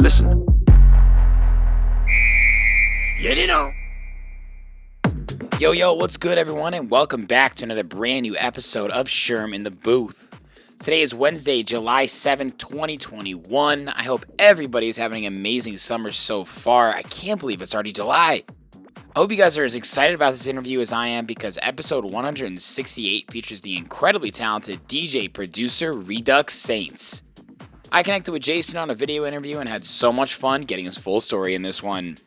Listen. Yeah, you know. Yo, yo, what's good, everyone? And welcome back to another brand new episode of Sherm in the Booth. Today is Wednesday, July 7th, 2021. I hope everybody is having an amazing summer so far. I can't believe it's already July. I hope you guys are as excited about this interview as I am because episode 168 features the incredibly talented DJ producer Redux Saints. I connected with Jason on a video interview and had so much fun getting his full story in this one.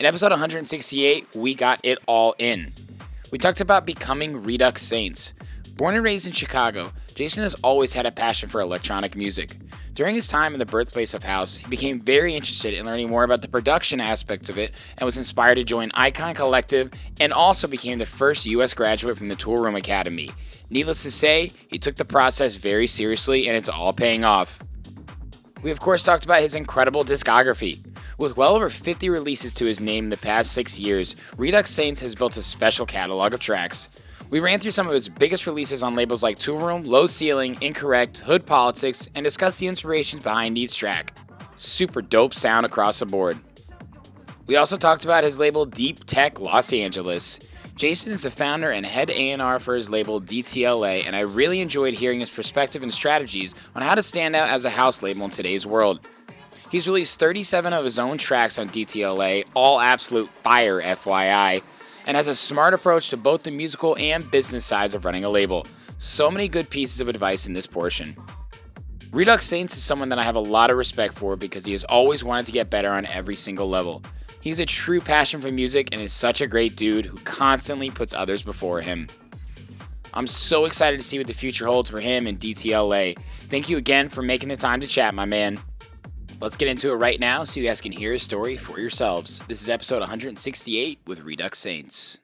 In episode 168, we got it all in. We talked about becoming Redux Saints. Born and raised in Chicago, Jason has always had a passion for electronic music. During his time in the birthplace of House, he became very interested in learning more about the production aspects of it and was inspired to join Icon Collective and also became the first US graduate from the Tool Room Academy. Needless to say, he took the process very seriously and it's all paying off. We, of course, talked about his incredible discography. With well over 50 releases to his name in the past six years, Redux Saints has built a special catalog of tracks. We ran through some of his biggest releases on labels like Toolroom, Low Ceiling, Incorrect, Hood Politics, and discussed the inspirations behind each track. Super dope sound across the board. We also talked about his label Deep Tech Los Angeles. Jason is the founder and head A&R for his label DTLA, and I really enjoyed hearing his perspective and strategies on how to stand out as a house label in today's world. He's released 37 of his own tracks on DTLA, all absolute fire, FYI, and has a smart approach to both the musical and business sides of running a label. So many good pieces of advice in this portion. Redux Saints is someone that I have a lot of respect for because he has always wanted to get better on every single level. He's a true passion for music and is such a great dude who constantly puts others before him. I'm so excited to see what the future holds for him and DTLA. Thank you again for making the time to chat, my man. Let's get into it right now so you guys can hear his story for yourselves. This is episode 168 with Redux Saints.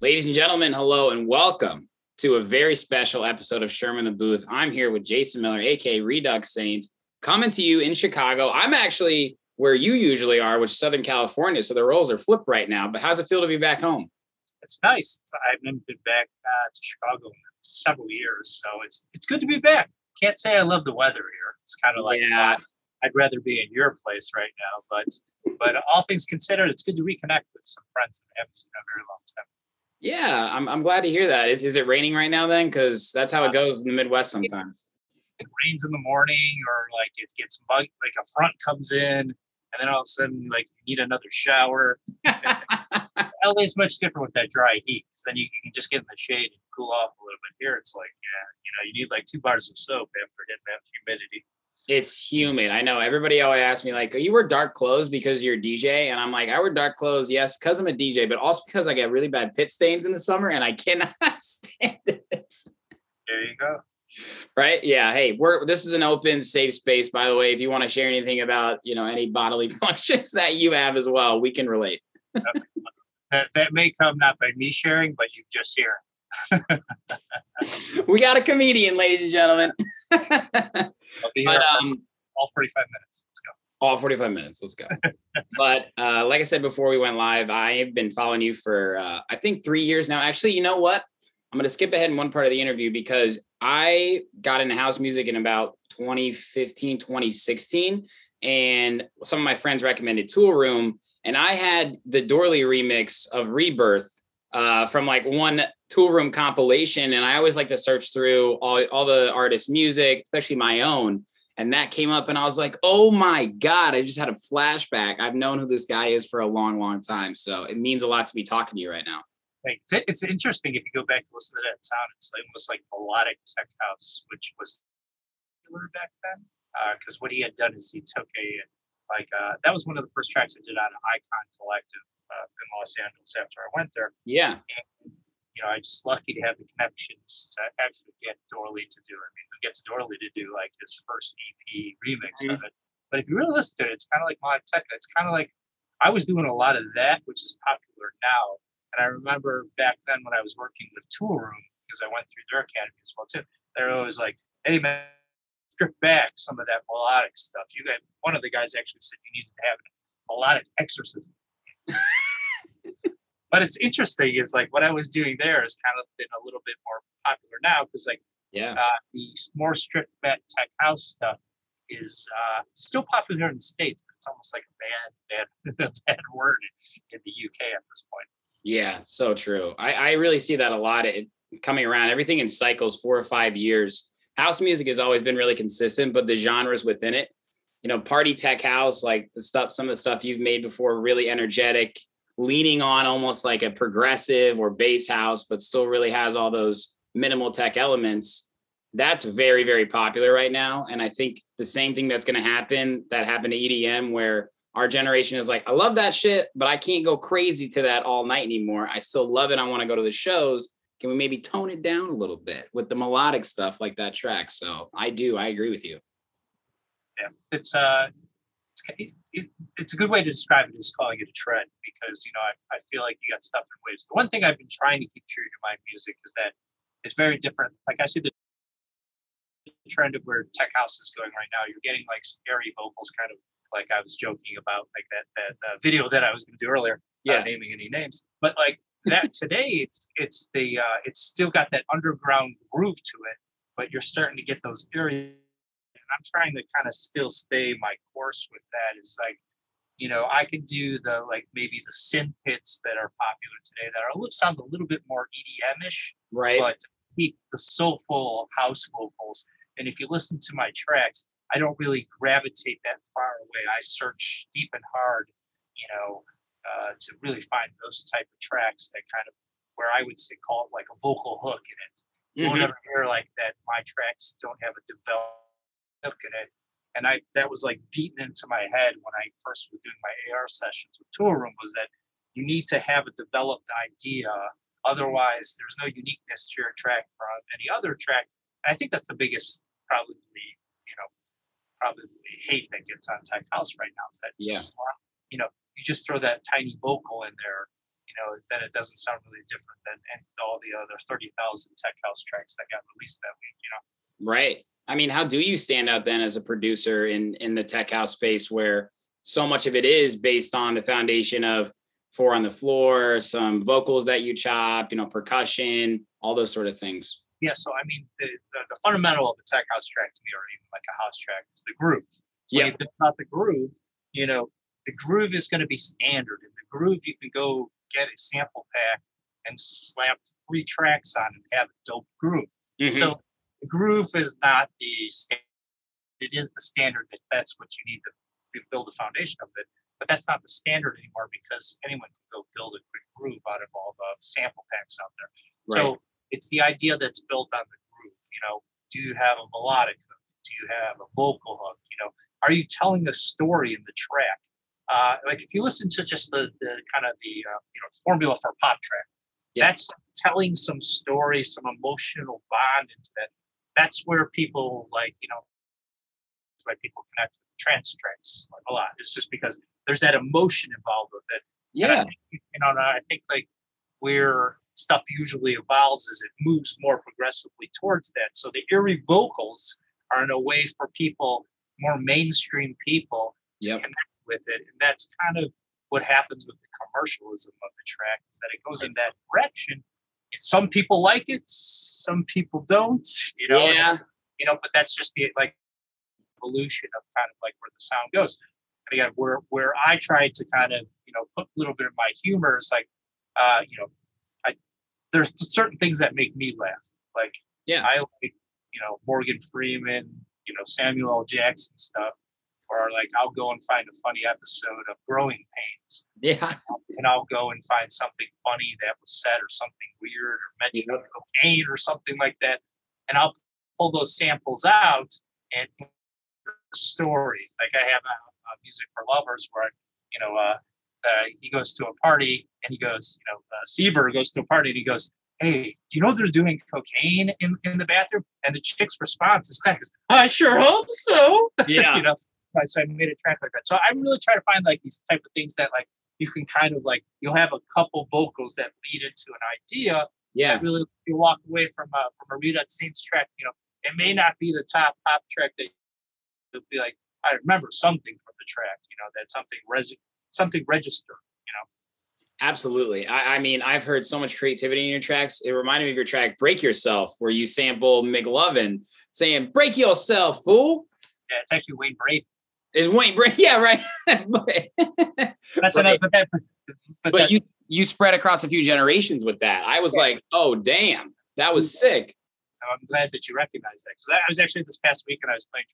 Ladies and gentlemen, hello and welcome to a very special episode of Sherm in the Booth. I'm here with Jason Miller, aka Redux Saints, coming to you in Chicago. I'm actually where you usually are, which is Southern California, so the roles are flipped right now. But how's it feel to be back home? It's nice. I haven't been back uh, to Chicago in several years, so it's it's good to be back. Can't say I love the weather here. It's kind of like Yeah. uh, I'd rather be in your place right now, but but all things considered, it's good to reconnect with some friends that I haven't seen in a very long time. Yeah, I'm, I'm glad to hear that. Is, is it raining right now then? Because that's how it goes in the Midwest sometimes. It rains in the morning, or like it gets muggy, like a front comes in, and then all of a sudden, like you need another shower. LA is much different with that dry heat because then you, you can just get in the shade and cool off a little bit. Here, it's like, yeah, you know, you need like two bars of soap after hitting that humidity. It's humid. I know. Everybody always asks me, like, are you wear dark clothes because you're a DJ? And I'm like, I wear dark clothes, yes, because I'm a DJ, but also because I get really bad pit stains in the summer and I cannot stand it. There you go. Right? Yeah. Hey, we're this is an open, safe space, by the way. If you want to share anything about, you know, any bodily functions that you have as well, we can relate. That that may come not by me sharing, but you just hear. We got a comedian, ladies and gentlemen. I'll be here but um all 45 minutes. Let's go. all 45 minutes let's go but uh, like i said before we went live i've been following you for uh, i think three years now actually you know what i'm going to skip ahead in one part of the interview because i got into house music in about 2015 2016 and some of my friends recommended tool room and i had the dorley remix of rebirth uh, from like one tool room compilation and i always like to search through all, all the artists music especially my own and that came up and i was like oh my god i just had a flashback i've known who this guy is for a long long time so it means a lot to be talking to you right now it's, interesting if you go back to listen to that sound. It's almost like melodic tech house, which was popular back then. Because what he had done is he took a like uh, that was one of the first tracks I did on Icon Collective uh, in Los Angeles after I went there. yeah you know, I just lucky to have the connections to actually get Dorley to do it. I mean, who gets Dorley to do like his first EP remix of it? But if you really listen to it, it's kind of like Melodic Techno. It's kind of like I was doing a lot of that, which is popular now. And I remember back then when I was working with Tool Room, because I went through their academy as well too. They're always like, "Hey man, strip back some of that melodic stuff." You got one of the guys actually said you needed to have a melodic exorcism. but it's interesting is like what I was doing there has kind of been a little bit more popular now because like Yeah. uh, the more stripped back tech house stuff is uh, still popular in the states, but it's almost like a bad, bad, bad word in the UK at this point. Yeah, so true. I, I really see that a lot it, coming around. Everything in cycles, four or five years. House music has always been really consistent, but the genres within it, you know, party tech house, like the stuff, some of the stuff you've made before, really energetic, leaning on almost like a progressive or bass house, but still really has all those minimal tech elements. That's very, very popular right now. And I think the same thing that's going to happen that happened to EDM, where our generation is like, I love that shit, but I can't go crazy to that all night anymore. I still love it. I want to go to the shows. Can we maybe tone it down a little bit with the melodic stuff like that track? So I do. I agree with you. Yeah, it's uh, it's, it, it, it's a good way to describe it is calling it a trend because you know I, I feel like you got stuff in waves. The one thing I've been trying to keep true to my music is that it's very different. Like I see the trend of where tech house is going right now. You're getting like scary vocals, kind of like I was joking about, like that that uh, video that I was going to do earlier. Yeah. Not naming any names, but like that today, it's it's the uh, it's still got that underground groove to it, but you're starting to get those areas. And I'm trying to kind of still stay my course with that. Is like, you know, I can do the like maybe the synth hits that are popular today that are a sound a little bit more EDM-ish, Right. but keep the soulful house vocals. And if you listen to my tracks, I don't really gravitate that far away. I search deep and hard, you know, uh, to really find those type of tracks that kind of where I would say call it like a vocal hook in it. You won't Mhm. ever hear like that. My tracks don't have a developed hook in it. And I that was like beaten into my head when I first was doing my AR sessions with Tool Room was that you need to have a developed idea. Otherwise, there's no uniqueness to your track from any other track. And I think that's the biggest probably you know probably hate that gets on tech house right now is that Yeah. just, you know you just throw that tiny vocal in there you know then it doesn't sound really different than and all the other 30,000 tech house tracks that got released that week you know Right. I mean, how do you stand out then as a producer in in the tech house space where so much of it is based on the foundation of four on the floor, some vocals that you chop, you know, percussion, all those sort of things. yeah so i mean the, the, the fundamental of the tech house track to me or even like a house track is the groove so Yeah. you think about the groove you know the groove is going to be standard and the groove you can go get a sample pack and slap three tracks on and have a dope groove Mhm. So the groove is not the standard. It is the standard that that's what you need to build a foundation of it. But that's not the standard anymore because anyone can go build a quick groove out of all the sample packs out there. right. So it's the idea that's built on the groove. You know, do you have a melodic hook? Do you have a vocal hook? You know, are you telling a story in the track? Uh, like if you listen to just the, the kind of the uh, you know formula for a pop track, Yeah. that's telling some story, some emotional bond into that. That's where people like you know, why people connect with trance tracks like a lot. It's just because there's that emotion involved with it. Yeah. think, you know, I think like where stuff usually evolves is it moves more progressively towards that. So the eerie vocals are in a way for people, more mainstream people, to Yep. connect with it. And that's kind of what happens with the commercialism of the track is that it goes in that direction. And some people like it, some people don't, you know, and you know, but that's just the like evolution of kind of like where the sound goes. And again, where where I try to kind of you know put a little bit of my humor is like, uh, you know, I there's certain things that make me laugh. Like, Yeah. I like you know Morgan Freeman, you know Samuel L. Jackson stuff, or like I'll go and find a funny episode of Growing Pains, Yeah. and I'll go and find something funny that was said or something weird or mentioned cocaine or something like that, and I'll pull those samples out and story. Like I have a, a music for lovers where you know uh, uh, he goes to a party and he goes, you know, uh, Seaver goes to a party and he goes, hey, do you know they're doing cocaine in, in the bathroom? And the chick's response is kind of, I sure hope so. Yeah. you know, so I made a track like that. So I really try to find like these type of things that like you can kind of like you'll have a couple vocals that lead into an idea Yeah. that really you walk away from uh, from a Redux Saints track. You know, it may not be the top pop track that you'll be like, I remember something from the track. You know, that something res something register. You know. Absolutely. I, I mean, I've heard so much creativity in your tracks. It reminded me of your track "Break Yourself," where you sample McLovin saying "Break yourself, fool." Yeah, it's actually Wayne Brady. Is Wayne Break? Yeah, right. but That's Right. but that, but, but you you spread across a few generations with that. I was Yeah. like, oh damn, that was mm-hmm. sick. I'm glad that you recognize that because I was actually this past week and I was playing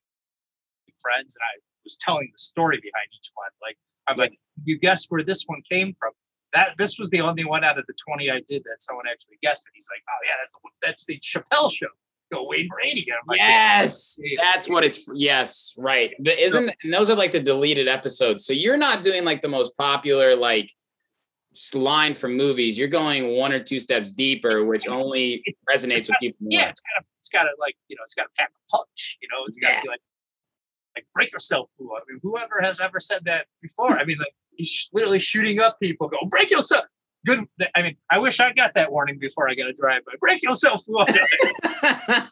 with friends and I was telling the story behind each one. Like I'm like, you guess where this one came from? That this was the only one out of the 20 I did that someone actually guessed it. He's like, oh yeah, that's the, that's the Chappelle show. Go Wayne Brady. Yes, that's what it's. Yes, right. But isn't and those are like the deleted episodes. So you're not doing like the most popular like line from movies. You're going one or two steps deeper, which only resonates with people. More. yeah, it's got to, it's got to like, you know, it's got to pack a punch. You know, it's got to Yeah. be like, like break yourself. I mean, whoever has ever said that before. I mean, like he's literally shooting up people. Go break yourself. Good. I mean, I wish I got that warning before I got to drive. But break yourself. Should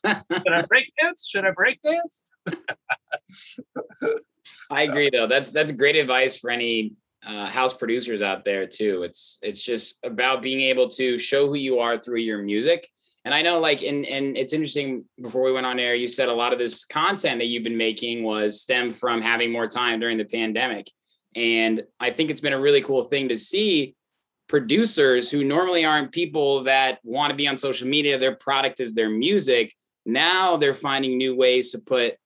I break dance? Should I break dance? I agree though. That's that's great advice for any uh, house producers out there too. It's it's just about being able to show who you are through your music. And I know like and and it's interesting before we went on air, you said a lot of this content that you've been making was stemmed from having more time during the pandemic. And I think it's been a really cool thing to see producers who normally aren't people that want to be on social media, their product is their music. Now they're finding new ways to put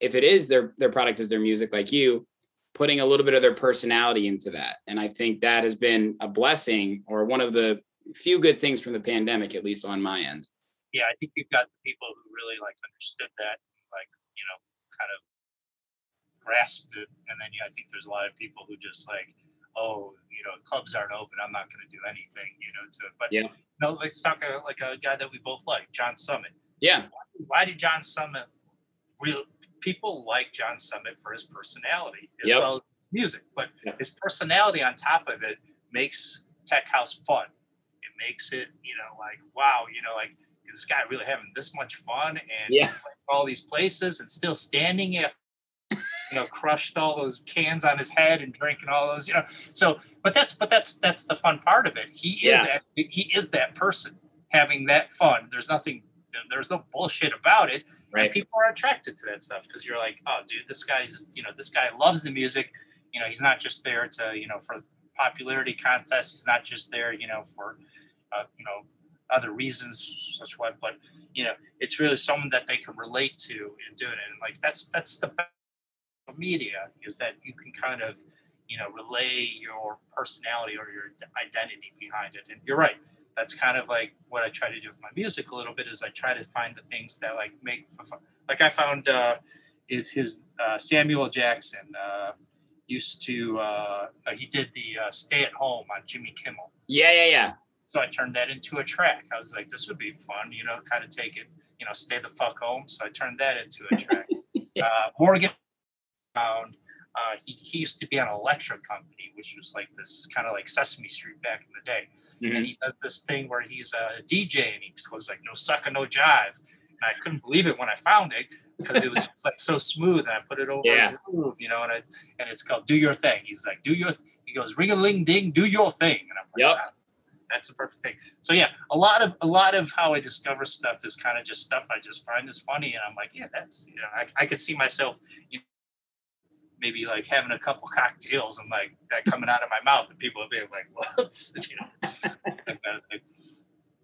if it is their their product is their music like you putting a little bit of their personality into that. And i think that has been a blessing or one of the few good things from the pandemic at least on my end. Yeah, I think we've got the people who really like understood that, like you know, kind of grasped it, and then yeah, I think there's a lot of people who just like, oh, you know, clubs aren't open, I'm not going to do anything, you know, to it. But Yeah. no, let's talk uh, like a guy that we both like, John Summit. yeah why did John Summit real people like John Summit for his personality as Yep. well as his music, but his personality on top of it makes Tech House fun. It makes it, you know, like wow, you know, like this guy really having this much fun and yeah all these places and still standing after you know crushed all those cans on his head and drinking all those you know. So but that's but that's that's the fun part of it. He is Yeah. he is that person having that fun. There's nothing there's no bullshit about it. And right. people are attracted to that stuff because you're like oh dude this guy's you know this guy loves the music. You know he's not just there to you know for popularity contests. He's not just there you know for uh, you know other reasons such what. But you know it's really someone that they can relate to in doing it. And like that's that's the media is that you can kind of you know relay your personality or your identity behind it and you're right that's kind of like what i try to do with my music a little bit is i try to find the things that like make like i found uh is his uh, samuel jackson uh used to uh uh, he did the uh, stay at home on jimmy kimmel yeah yeah yeah so I turned that into a track. I was like, this would be fun, you know, kind of take it, you know, stay the fuck home. So I turned that into a track. uh, Morgan found, uh, he, he used to be on Electric Company, which was like this kind of like Sesame Street back in the day. Mhm. And he does this thing where he's a DJ and he goes like, no sucker, no jive. And I couldn't believe it when I found it because it was just like so smooth. And I put it over Yeah. the groove, you know, and I, and it's called Do Your Thing. He's like, do your, he goes, ring a ling ding, do your thing. And I'm like, Yep. "Ah, that's a perfect thing. So yeah, a lot of a lot of how I discover stuff is kind of just stuff I just find is funny, and I'm like, yeah, that's you know, I, I could see myself, you know, maybe like having a couple cocktails and like that coming out of my mouth, and people would be like, what, you know, that kind of thing.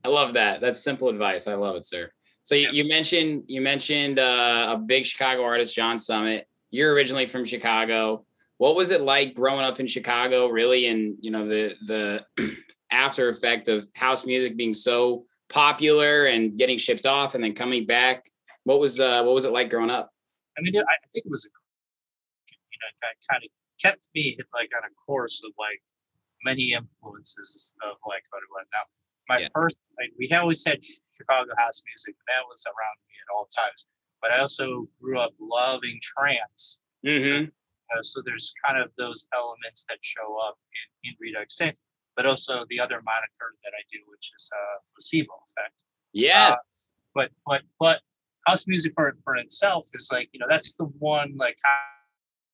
I love that. That's simple advice. I love it, sir. So you, Yeah. you mentioned you mentioned uh, a big Chicago artist, John Summit. You're originally from Chicago. What was it like growing up in Chicago? Really, and you know the the after effect of house music being so popular and getting shipped off and then coming back. What was uh, what was it like growing up? I mean, I I think it was a, you know, kind of kept me like on a course of like many influences of like what now. my Yeah. first, like, we always had Chicago house music. That was around me at all times. But I also grew up loving trance. Mm-hmm. Uh, so there's kind of those elements that show up in, in Redux Saints, but also the other moniker that I do, which is uh, placebo effect. Yeah. But but but house music for for itself is like you know that's the one like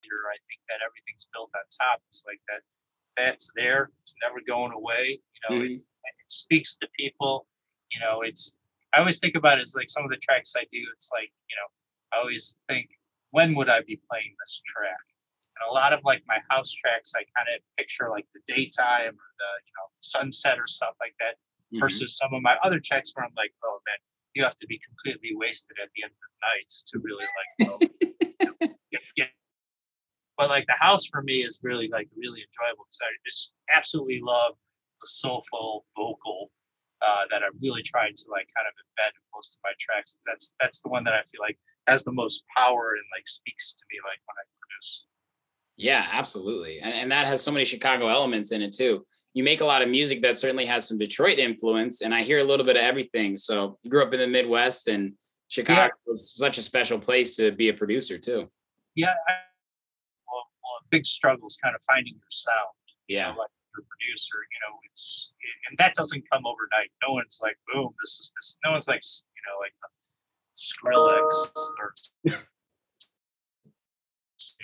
I think that everything's built on top. It's like that that's there. It's never going away. You know, it, it speaks to people. You know, it's I always think about it as like some of the tracks I do. It's like you know, I always think when would I be playing this track? And a lot of like my house tracks, I kind of picture like the daytime or the you know sunset or stuff like that. Mhm. Versus some of my other tracks where I'm like, oh man, you have to be completely wasted at the end of the night to really like. Well. But like the house for me is really like really enjoyable because I just absolutely love the soulful vocal uh, that I'm really trying to like kind of embed in most of my tracks. That's that's the one that I feel like has the most power and like speaks to me like when I produce. Yeah, absolutely. And, and that has so many Chicago elements in it too. You make a lot of music that certainly has some Detroit influence, and I hear a little bit of everything. So you grew up in the Midwest, and Chicago was such a special place to be a producer too. Yeah, big struggle is kind of finding your sound. you Yeah. know, like your producer, you know, it's and that doesn't come overnight. No one's like, boom, this is this. No one's like, you know, like Skrillex or you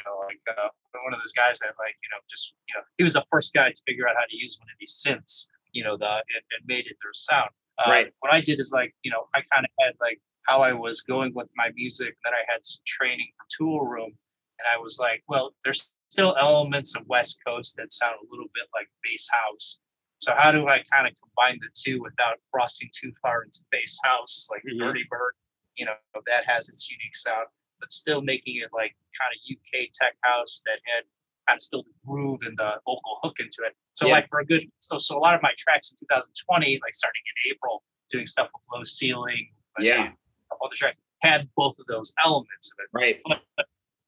know, like uh, one of those guys that like, you know, just you know, he was the first guy to figure out how to use one of these synths, you know, the and, and made it their sound. Uh, Right. What I did is like, you know, I kind of had like how I was going with my music. And then I had some training from Tool Room, and I was like, well, there's still elements of West Coast that sound a little bit like bass house. So how do I kind of combine the two without crossing too far into bass house, like Mhm. Dirty Bird? You know, that has its unique sound, but still making it like kind of UK tech house that had kind of still the groove and the vocal hook into it. So Yeah. like for a good, so so a lot of my tracks in 2020, like starting in April, doing stuff with low ceiling, like, Yeah. all the tracks had both of those elements of it Right.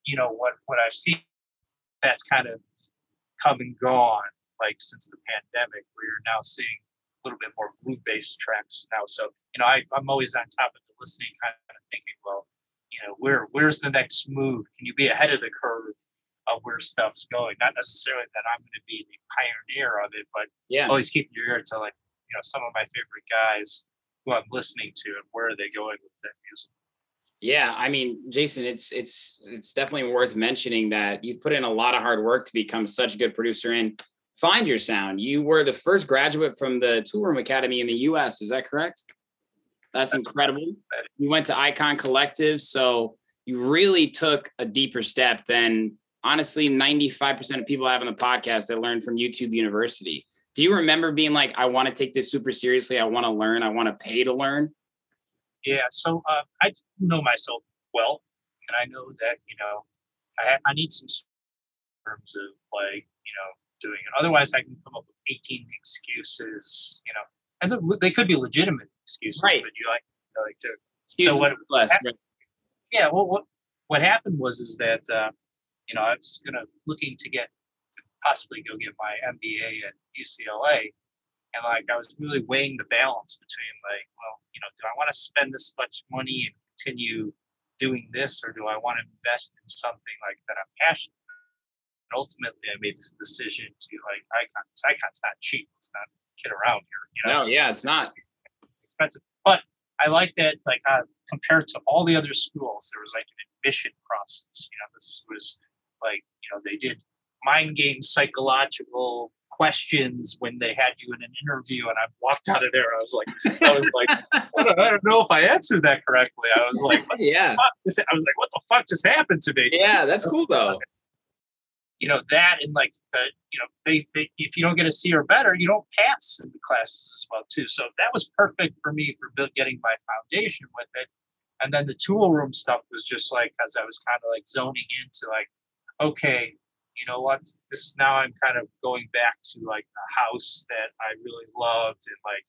you know what what I've seen that's kind of come and gone like since the pandemic where you're now seeing a little bit more groove based tracks now. So you know I, I'm always on top of the listening kind of thinking well you know where where's the next move? Can you be ahead of the curve of where stuff's going? Not necessarily that I'm going to be the pioneer of it but Yeah. always keeping your ear to like you know some of my favorite guys who I'm listening to and where are they going with that music Yeah, I mean, Jason, it's it's it's definitely worth mentioning that you've put in a lot of hard work to become such a good producer and find your sound. You were the first graduate from the Tool Room Academy in the US, is that correct? That's incredible. You went to Icon Collective, so you really took a deeper step than honestly 95% of people I have on the podcast that learned from YouTube University. Do you remember being like, I want to take this super seriously? I want to learn. I want to pay to learn. Yeah, so uh, I know myself well, and I know that you know I ha- I need some terms of like you know doing it. Otherwise, I can come up with eighteen excuses, you know, and the, they could be legitimate excuses, Right. but you like I like to Excuse So what- less. yeah. Well, what what happened was is that uh, you know I was gonna looking to get to possibly go get my MBA at UCLA, and like I was really weighing the balance between like, well, you know, do I want to spend this much money and continue doing this, or do I want to invest in something like that I'm passionate? about? And ultimately, I made this decision to like Icon. Icon's not cheap. Let's not kid around here. You know, No, yeah, it's not. expensive. But I like that, like uh, compared to all the other schools, there was like an admission process. You know, this was like you know they did mind game psychological questions when they had you in an interview, and I walked out of there. I was like, I was like, I don't, I don't know if I answered that correctly. I was like, Yeah. I was like, what the fuck just happened to me? Yeah, that's cool though. you know that and like the you know they, they if you don't get a C or better you don't pass in the classes as well too so that was perfect for me for build, getting my foundation with it and then the tool room stuff was just like as I was kind of like zoning into like okay you know what this is now I'm kind of going back to like the house that I really loved and like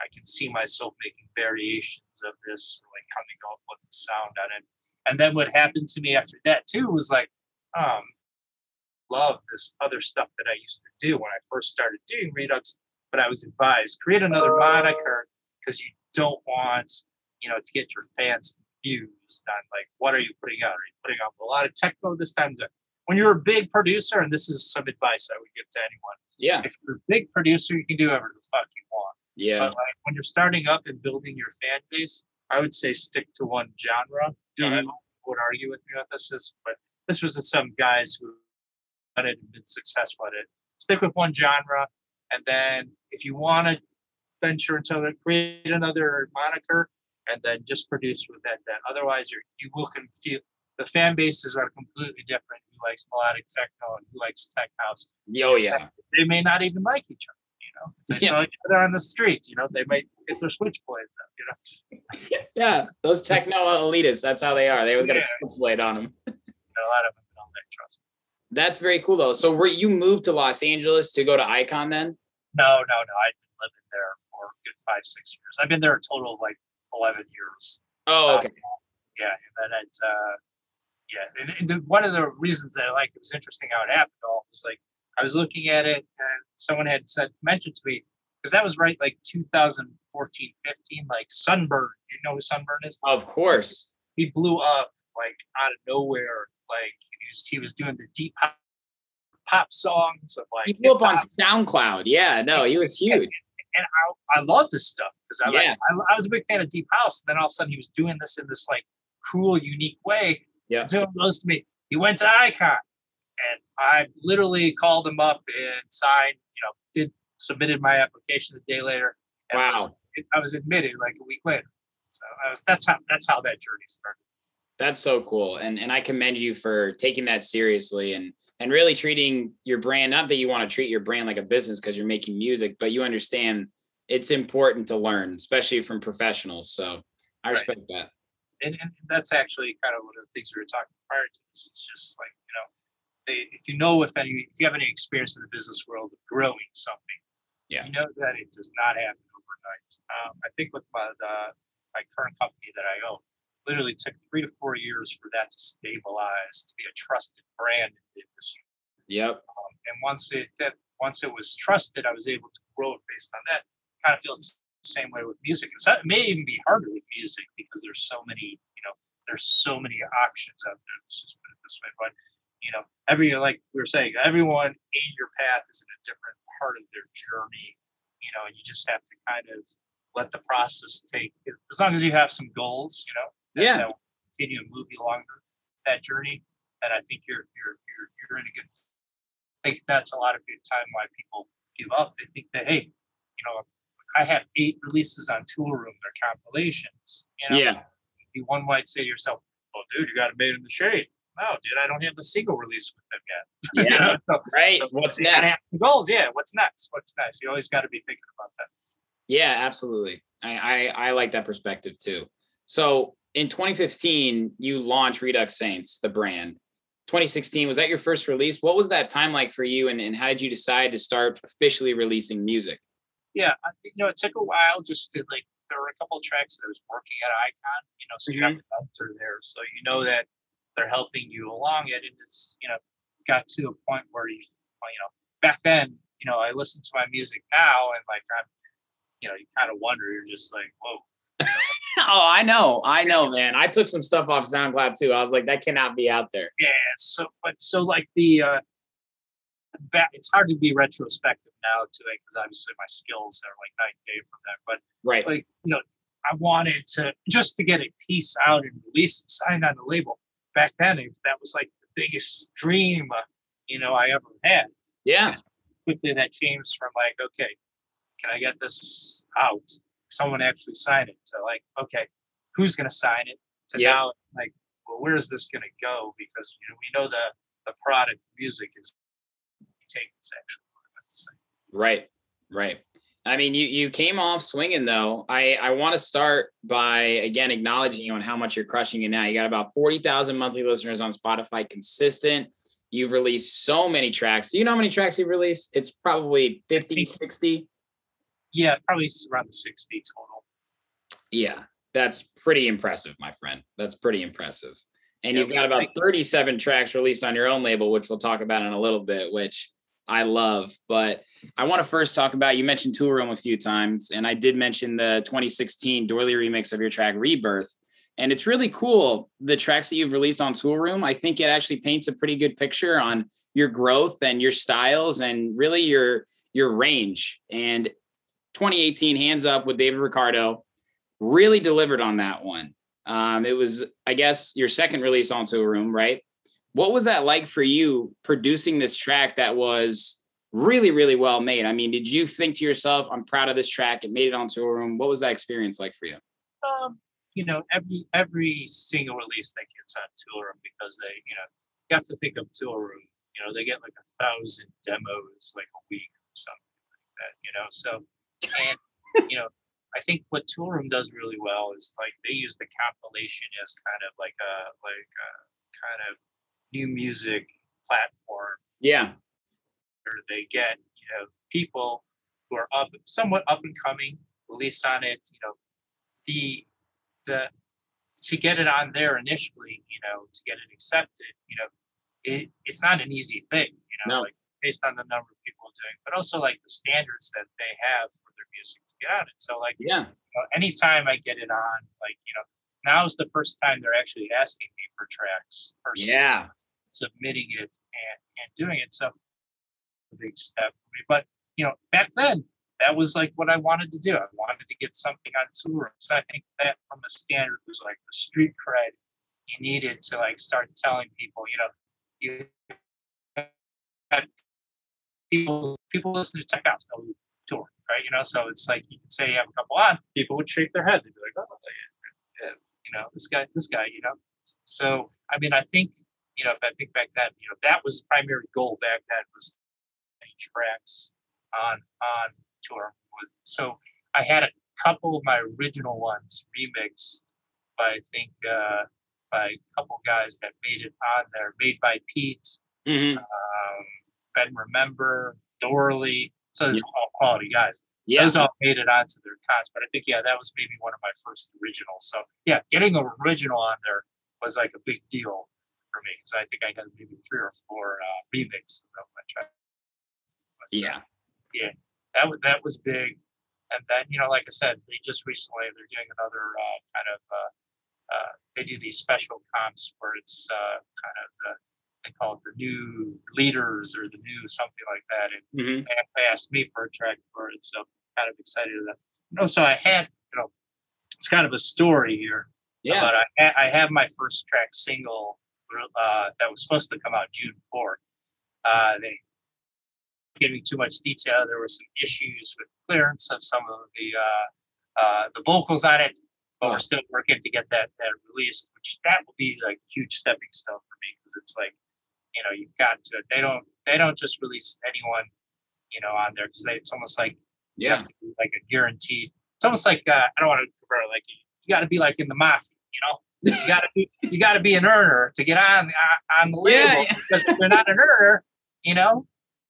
I can see myself making variations of this like coming up with the sound on it and then what happened to me after that too was like um love this other stuff that I used to do when I first started doing Redux. but I was advised create another moniker because you don't want, you know, to get your fans confused on like what are you putting out? Are you putting out a lot of techno this time? When you're a big producer, and this is some advice I would give to anyone. Yeah. If you're a big producer, you can do whatever the fuck you want. Yeah. But like when you're starting up and building your fan base, I would say stick to one genre. You know, Mhm. everyone would argue with me about this, is, but this was some guys who done it and been successful at it. Stick with one genre, and then if you want to venture into other, create another moniker, and then just produce with that. Then otherwise, you're you will confuse. The fan bases are completely different. Likes melodic techno and who likes tech house? Oh yeah. They may not even like each other. You know, if they Yeah. saw each other on the street. You know, they might get their switchblades up. You know. Yeah. Those techno elitists, that's how they are. They always got a switchblade on them. a lot of them don't like trust me. That's very cool though. So were you moved to Los Angeles to go to Icon then? No, no, no. I've been living there for a good five, six years. I've been there a total of like eleven years. Oh, okay. Yeah, and then it's uh, yeah. And, and the, one of the reasons that I like it was interesting how it happened. All was like I was looking at it, and someone had said mentioned to me because that was right like 2014, 15, like SNBRN. You know who SNBRN is? Of course. He blew up like out of nowhere. Like he was, he was doing the deep pop, pop songs of like He blew up on. SoundCloud. Yeah, no, he was huge. and I, I love this stuff because I like Yeah. I, I was a big fan of Deep House. And then all of a sudden he was doing this in this like cool, unique way. Yeah. Someone goes to me, he went to Icon, and I literally called him up and signed. You know, did submitted my application a day later. And I was, Wow. I was admitted like a week later. So I was that's how that's how that journey started. That's so cool. And and I commend you for taking that seriously and and really treating your brand, not that you want to treat your brand like a business because you're making music, but you understand it's important to learn, especially from professionals. So I Right. respect that. And, and that's actually kind of one of the things we were talking prior to this. It's just like you know, they, if you know if any, if you have any experience in the business world of growing something, Yeah. you know that it does not happen overnight. Um, I think with my the, my current company that I own, literally took three to four years for that to stabilize to be a trusted brand in the industry. Yep. Um, and once it that once it was trusted, I was able to grow it based on that. Kind of feels same way with music. It's not, it may even be harder with music because there's so many, you know, there's so many options out there. Let's just put it this way. But you know, every like we were saying, everyone in your path is in a different part of their journey. You know, and you just have to kind of let the process take as long as you have some goals. You know, that, Yeah. that will continue to move you along that journey. And I think you're you're you're you're in a good I think that's a lot of good time why people give up. They think that, hey, you know, I have eight releases on Tool Room, they're compilations. You know, Yeah. You- one might say to yourself, well, dude, you got a made in the shade. No, dude, I don't have the single release with them yet. You Yeah. know, so- Right. so What's next? goals. Yeah. What's next? What's next? You always got to be thinking about that. Yeah, absolutely. I, I I like that perspective too. So in 2015, you launched Redux Saints, the brand. 2016 was that your first release? What was that time like for you, and, and how did you decide to start officially releasing music? Yeah. I, you know, it took a while just to like, there were a couple of tracks that I was working at Icon, you know, so you have a mentor there. So you know that they're helping you along it. And it's, you know, got to a point where you, you know, back then, you know, I listen to my music now and like, I'm, you know, you kind of wonder, you're just like, whoa. Oh, I know, I know, man. I took some stuff off SoundCloud too. I was like, that cannot be out there. Yeah. So, but so like the, uh, back, it's hard to be retrospective now to it because obviously my skills are like night and day from that. But Right. like you know i wanted to just to get a piece out and release and signed on the label back then it, that was like the biggest dream uh, you know i ever had Yeah. quickly that changed from like okay can i get this out someone actually sign it to like okay who's going to sign it to Yeah. now like well where's this going to go because you know we know the the product music is taking section Right. Right. I mean, you you came off swinging though. I I want to start by again acknowledging you on how much you're crushing it now. You got about forty thousand monthly listeners on Spotify, consistent. You've released so many tracks. Do you know how many tracks you've released? It's probably 50, 60. yeah probably around 60 total Yeah, that's pretty impressive, my friend. That's pretty impressive. And Yeah, you've got about 37 tracks released on your own label, which we'll talk about in a little bit, which I love. But I want to first talk about you mentioned Tool Room a few times, and I did mention the 2016 Doily remix of your track Rebirth. And it's really cool the tracks that you've released on Tool Room. I think it actually paints a pretty good picture on your growth and your styles and really your your range. And 2018 Hands Up with David Ricardo really delivered on that one. Um, it was, I guess, your second release on Tool Room, right? What was that like for you producing this track that was really, really well made? I mean, did you think to yourself, I'm proud of this track, it made it onto Tool Room? What was that experience like for you? Um, you know, every every single release that gets on Tool Room because they, you know, you have to think of Tool Room. You know, they get like a thousand demos like a week or something like that. You know, so and you know, I think what Tool Room does really well is like they use the compilation as kind of like a like a kind of new music platform Yeah. where they get you know people who are up somewhat up and coming release on it you know the the to get it on there initially you know to get it accepted you know it, it's not an easy thing you know No. like based on the number of people doing but also like the standards that they have for their music to get on it so like Yeah. you know, anytime I get it on, like, you know, now's the first time they're actually asking me for tracks versus Yeah. submitting it and, and doing it. So a big step for me. But, you know, back then, that was like what I wanted to do. I wanted to get something on tour. So I think that from a standard was like the street cred you needed to like start telling people, you know, you had people people listen to tech out so tour, right? You know, so it's like you can say you have a couple on, people would shake their head. They'd be like, oh, yeah, yeah, you know, this guy, this guy, you know. So, I mean, I think, you know, if I think back then, you know, that was the primary goal back then was tracks on on tour. So I had a couple of my original ones remixed by I think uh, by a couple guys that made it on there, made by Pete, Mhm. um, Ben Remember, Dorley. So there's all quality guys. Yeah. Those all made it onto their cons. But I think, yeah, that was maybe one of my first originals. So yeah, getting an original on there was like a big deal for me. because I think I got maybe three or four uh, remixes of my track. But, uh, Yeah. that was that was big. And then you know, like I said, they just recently they're doing another uh, kind of uh, uh, they do these special comps where it's uh, kind of the they call it the new leaders or the new something like that. And Mhm. they asked me for a track for it, so I'm kind of excited that. You know, so I had you know, it's kind of a story here. Yeah. But I ha- I have my first track single uh, that was supposed to come out June fourth. Uh, they giving too much detail. There were some issues with clearance of some of the uh, uh, the vocals on it, but we're still working to get that that released. Which that will be like a huge stepping stone for me because it's like you know you've got to they don't they don't just release anyone you know on there because it's almost like you Yeah. have to be like a guaranteed. It's almost like uh, I don't want to it like you, you got to be like in the mafia, you know. You got to be you got to be an earner to get on uh, on the label yeah. because if you're not an earner, you know,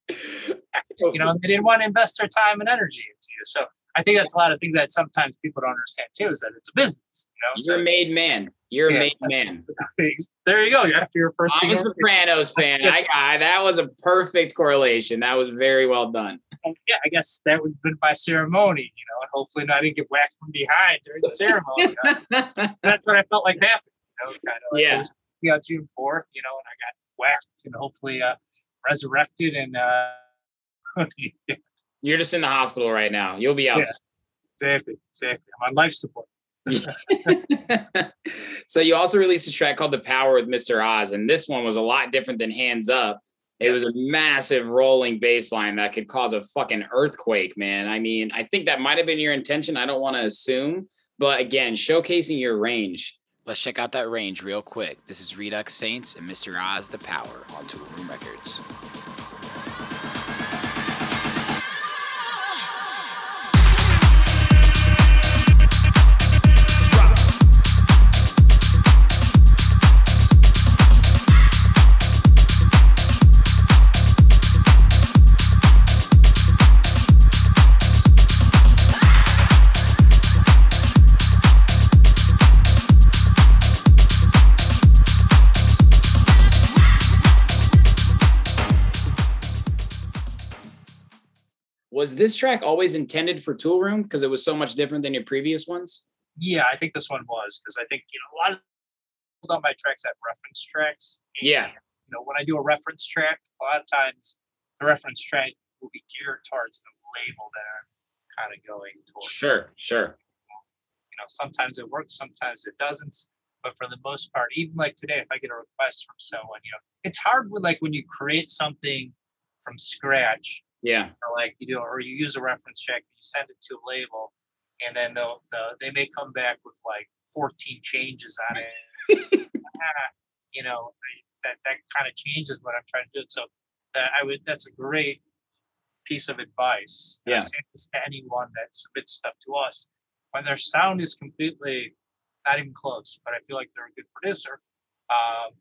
you know they didn't want to invest their time and energy into you. So I think that's a lot of things that sometimes people don't understand too is that it's a business. You know, You're a made man. You're a Yeah. made man. there you go. After your 1st I'm a Sopranos fan. I, I that was a perfect correlation. That was very well done. yeah, I guess that would have been my ceremony, you know, and hopefully I didn't get whacked from behind during the ceremony. you know. That's what I felt like happened. You know, kind of like Yeah. it was yeah, June fourth, you know, and I got whacked and hopefully uh, resurrected and uh, You're just in the hospital right now. You'll be out. Yeah. exactly, exactly. I'm on life support. so you also released a track called "The Power" with Mr. Oz, and this one was a lot different than "Hands Up." It was a massive rolling bass line that could cause a fucking earthquake, man. I mean, I think that might have been your intention. I don't want to assume, but again, showcasing your range. Let's check out that range real quick. This is Redux Saints and Mr. Oz, "The Power" on Tool Room Records. Was this track always intended for Tool Room because it was so much different than your previous ones? Yeah, I think this one was because I think you know a lot of people on my tracks have reference tracks. and, Yeah. You know, when I do a reference track, a lot of times the reference track will be geared towards the label that I'm kind of going towards. Sure, sure. You know, sometimes it works, sometimes it doesn't. But for the most part, even like today, if I get a request from someone, you know, it's hard with like when you create something from scratch Yeah. or like you do, or you use a reference check, you send it to a label, and then they'll, the, they may come back with like 14 changes on it. You know, that that kind of changes what I'm trying to do. So that I would, that's a great piece of advice. Yeah. to anyone that submits stuff to us when their sound is completely not even close, but I feel like they're a good producer. Um,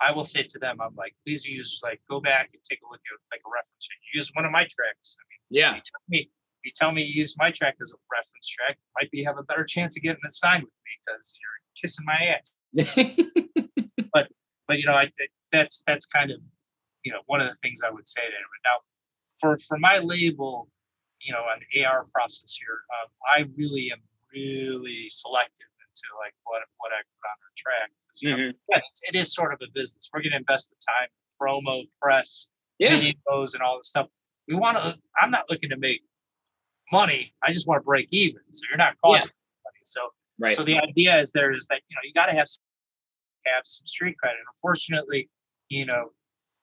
I will say to them, I'm like, please use like go back and take a look at like a reference. check. Use one of my tracks. I mean, Yeah. if you tell me if you tell me you use my track as a reference track, might be have a better chance of getting it signed with me because you're kissing my ass. But but you know, I that's that's kind of you know one of the things I would say to them. Now, for for my label, you know, an AR process here, um, I really am really selective into like what what I put on our track. you know, Mhm. yeah, it's, it is sort of a business. We're going to invest the time, promo, press, Yeah. videos, and all this stuff. We want to. I'm not looking to make money. I just want to break even. So you're not Yeah. costing money. So Right. so the idea is there is that you know you got to have some, have some street credit. Unfortunately, you know,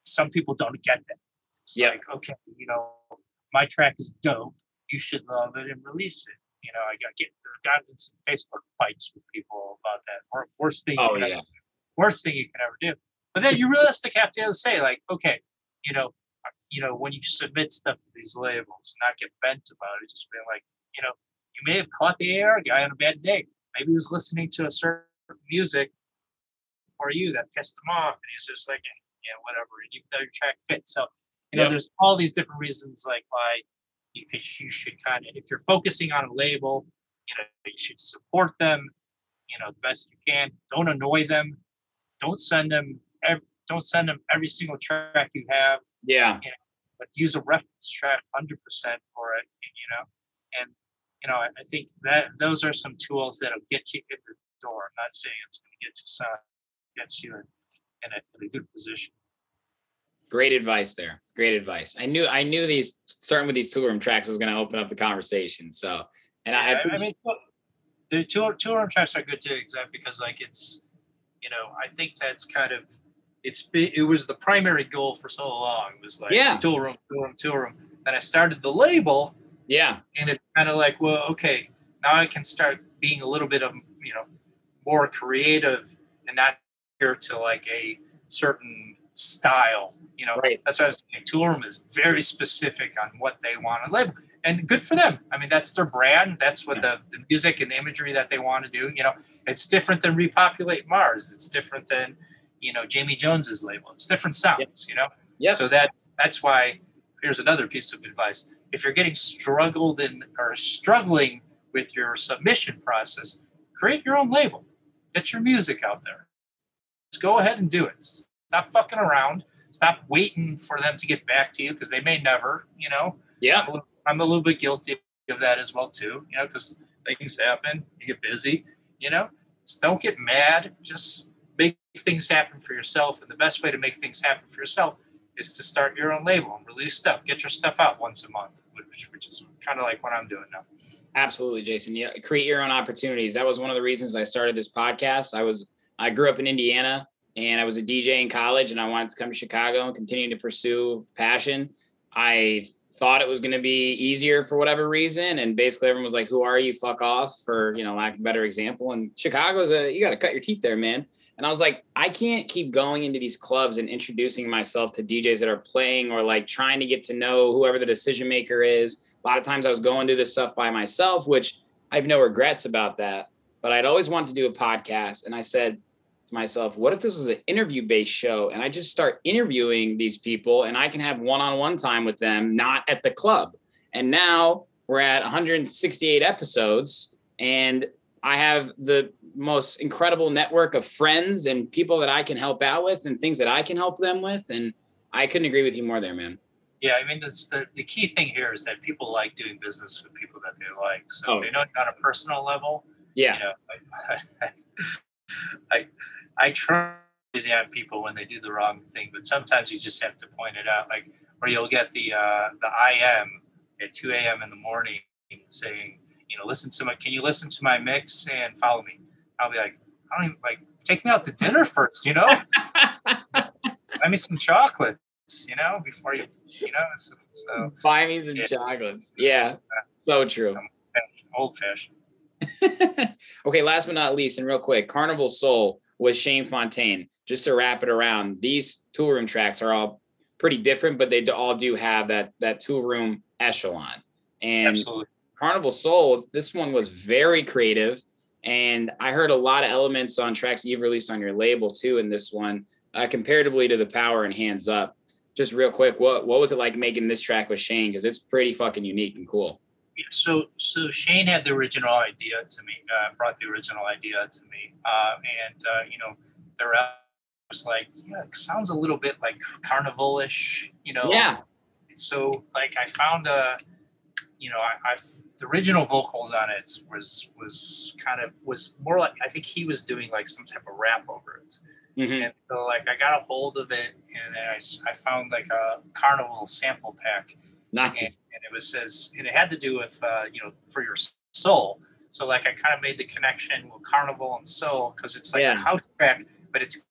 some people don't get that. It's Yep. like okay, you know, my track is dope. You should love it and release it. You know, I got get got in some Facebook fights with people about that. Worst thing. Oh, yeah. ever. Worst thing you can ever do. But then you realistic have to say like, okay, you know, uh, you know, when you submit stuff to these labels, not get bent about it, just being like, you know, you may have caught the AR guy on a bad day. Maybe he was listening to a certain music for you that pissed him off, and he's just like, yeah, whatever. And you know your track fits. So, you know, Yep. there's all these different reasons like why you could you should kind of if you're focusing on a label, you know, you should support them, you know, the best you can. Don't annoy them. Don't send them. Ev- don't send them every single track you have Yeah. but use a reference track 100% for it, you know. And you know, I, I think that those are some tools that'll get you in the door. I'm not saying it's going to get you signed, gets you in, in, a, in a good position. Great advice there. Great advice. I knew I knew these starting with these Tool Room tracks was going to open up the conversation. So, and I, Yeah, I, I mean, look, the two two arm tracks are good too, exactly because like it's, you know, I think that's kind of it's it was the primary goal for so long. It was like Yeah. Tool Room, Tool Room, Tool Room. Then I started the label, yeah, and it's kind of like, well, okay, now I can start being a little bit of you know more creative and not here to like a certain style. You know, Right. that's what I was saying. Tool Room is very specific on what they want to label, and good for them. I mean, that's their brand. That's what the, the music and the imagery that they want to do. You know, it's different than Repopulate Mars. It's different than you know Jamie Jones's label. It's different sounds. You know, Yep. so that's that's why. Here's another piece of advice: if you're getting struggled in or struggling with your submission process, create your own label. Get your music out there. Just go ahead and do it. Stop fucking around. Stop waiting for them to get back to you because they may never. You know, yeah, I'm a, little, I'm a little bit guilty of that as well too. You know, because things happen. You get busy. You know, just don't get mad. Just make things happen for yourself. And the best way to make things happen for yourself is to start your own label and release stuff. Get your stuff out once a month, which, which is kind of like what I'm doing now. absolutely, Jason. Yeah, create your own opportunities. That was one of the reasons I started this podcast. I was I grew up in Indiana and I was a DJ in college, and I wanted to come to Chicago and continue to pursue passion. I thought it was going to be easier for whatever reason, and basically everyone was like, "Who are you? Fuck off!" For you know, lack of a better example. And Chicago's a you got to cut your teeth there, man. And I was like, I can't keep going into these clubs and introducing myself to DJs that are playing or like trying to get to know whoever the decision maker is. A lot of times I was going to this stuff by myself, which I have no regrets about that. But I'd always wanted to do a podcast. And I said to myself, what if this was an interview based show and I just start interviewing these people and I can have one on one time with them, not at the club? And now we're at 168 episodes and I have the most incredible network of friends and people that I can help out with and things that I can help them with. And I couldn't agree with you more there, man. Yeah, I mean, it's the, the key thing here is that people like doing business with people that they like. So Oh. if they know you on a personal level, Yeah. you know, I, I, I try easy on people when they do the wrong thing, but sometimes you just have to point it out. Like or you'll get the uh, the IM at 2 a.m. in the morning saying, you know, listen to my, can you listen to my mix and follow me? I'll be like, I don't even like take me out to dinner first, you know. Buy me some chocolates, you know, before you, you know. So, so Buy me some Yeah. chocolates. Yeah. So true. old fashioned. okay, last but not least, and real quick, Carnival Soul with Shane Fontaine. Just to wrap it around, these Tool Room tracks are all pretty different, but they all do have that that Tool Room echelon. And Absolutely. Carnival Soul, this one was very creative, and I heard a lot of elements on tracks you've released on your label too. In this one, uh, comparatively to the Power and Hands Up. Just real quick, what what was it like making this track with Shane? Because it's pretty fucking unique and cool. Yeah, so so Shane had the original idea to me, uh, brought the original idea to me, uh, and uh, you know, the rest was like, yeah, it sounds a little bit like carnivalish, you know. Yeah, So like I found a, you know, I, I've the original vocals on it was was kind of was more like I think he was doing like some type of rap over it. Mhm. And so like I got a hold of it and then I, I found like a carnival sample pack nice. and it was says and it had to do with uh, you know for your soul. So like I kind of made the connection with carnival and soul because it's like Yeah. a house track, but it's